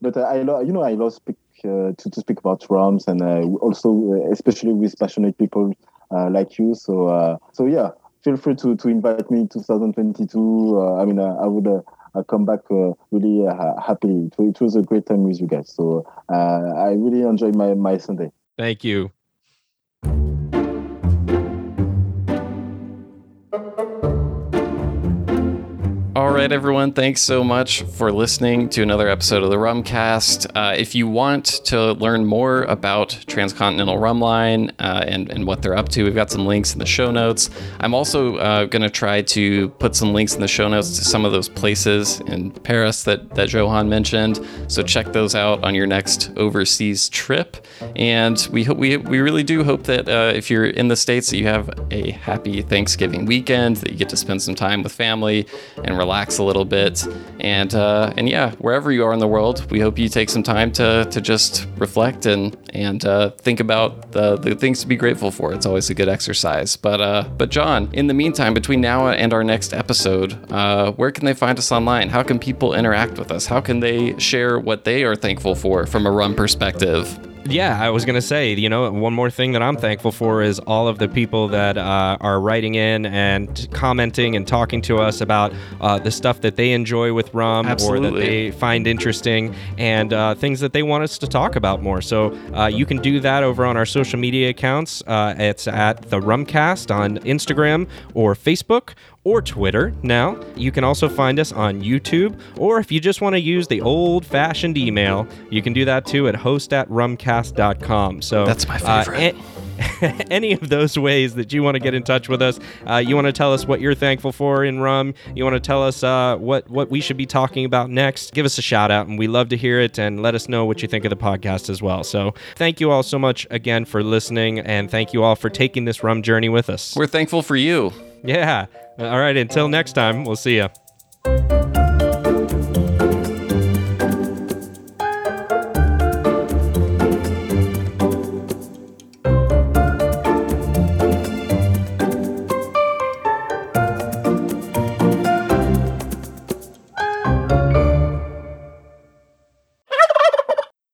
but uh, I lo- you know I love speak to to speak about drums and uh, also uh, especially with passionate people uh, like you. So uh, so yeah, feel free to to invite me 2022. Uh, I mean uh, I would. Uh, uh, come back uh, really uh, happily. It, it was a great time with you guys. So uh, I really enjoyed my, my Sunday. Thank you. All right, everyone. Thanks so much for listening to another episode of the Rumcast. Uh, if you want to learn more about Transcontinental Rumline uh, and, and what they're up to, we've got some links in the show notes. I'm also uh, going to try to put some links in the show notes to some of those places in Paris that, that Johann mentioned. So check those out on your next overseas trip. And we hope we, we really do hope that uh, if you're in the States, that you have a happy Thanksgiving weekend, that you get to spend some time with family and relax a little bit. And uh, and yeah, wherever you are in the world, we hope you take some time to to just reflect and and uh, think about the, the things to be grateful for. It's always a good exercise. But uh, but John, in the meantime, between now and our next episode, uh, where can they find us online? How can people interact with us? How can they share what they are thankful for from a rum perspective? Yeah, I was going to say, you know, one more thing that I'm thankful for is all of the people that uh, are writing in and commenting and talking to us about uh, the stuff that they enjoy with rum or that they find interesting and uh, things that they want us to talk about more. So uh, you can do that over on our social media accounts. Uh, it's at the Rumcast on Instagram or Facebook or Twitter now. You can also find us on YouTube, or if you just want to use the old fashioned email, you can do that too at host at rumcast.com. So That's my uh, favorite. a- any of those ways that you want to get in touch with us, uh, you want to tell us what you're thankful for in rum, you want to tell us uh, what, what we should be talking about next, give us a shout out, and we love to hear it and let us know what you think of the podcast as well. So thank you all so much again for listening, and thank you all for taking this rum journey with us. We're thankful for you. Yeah. All right. Until next time, we'll see you.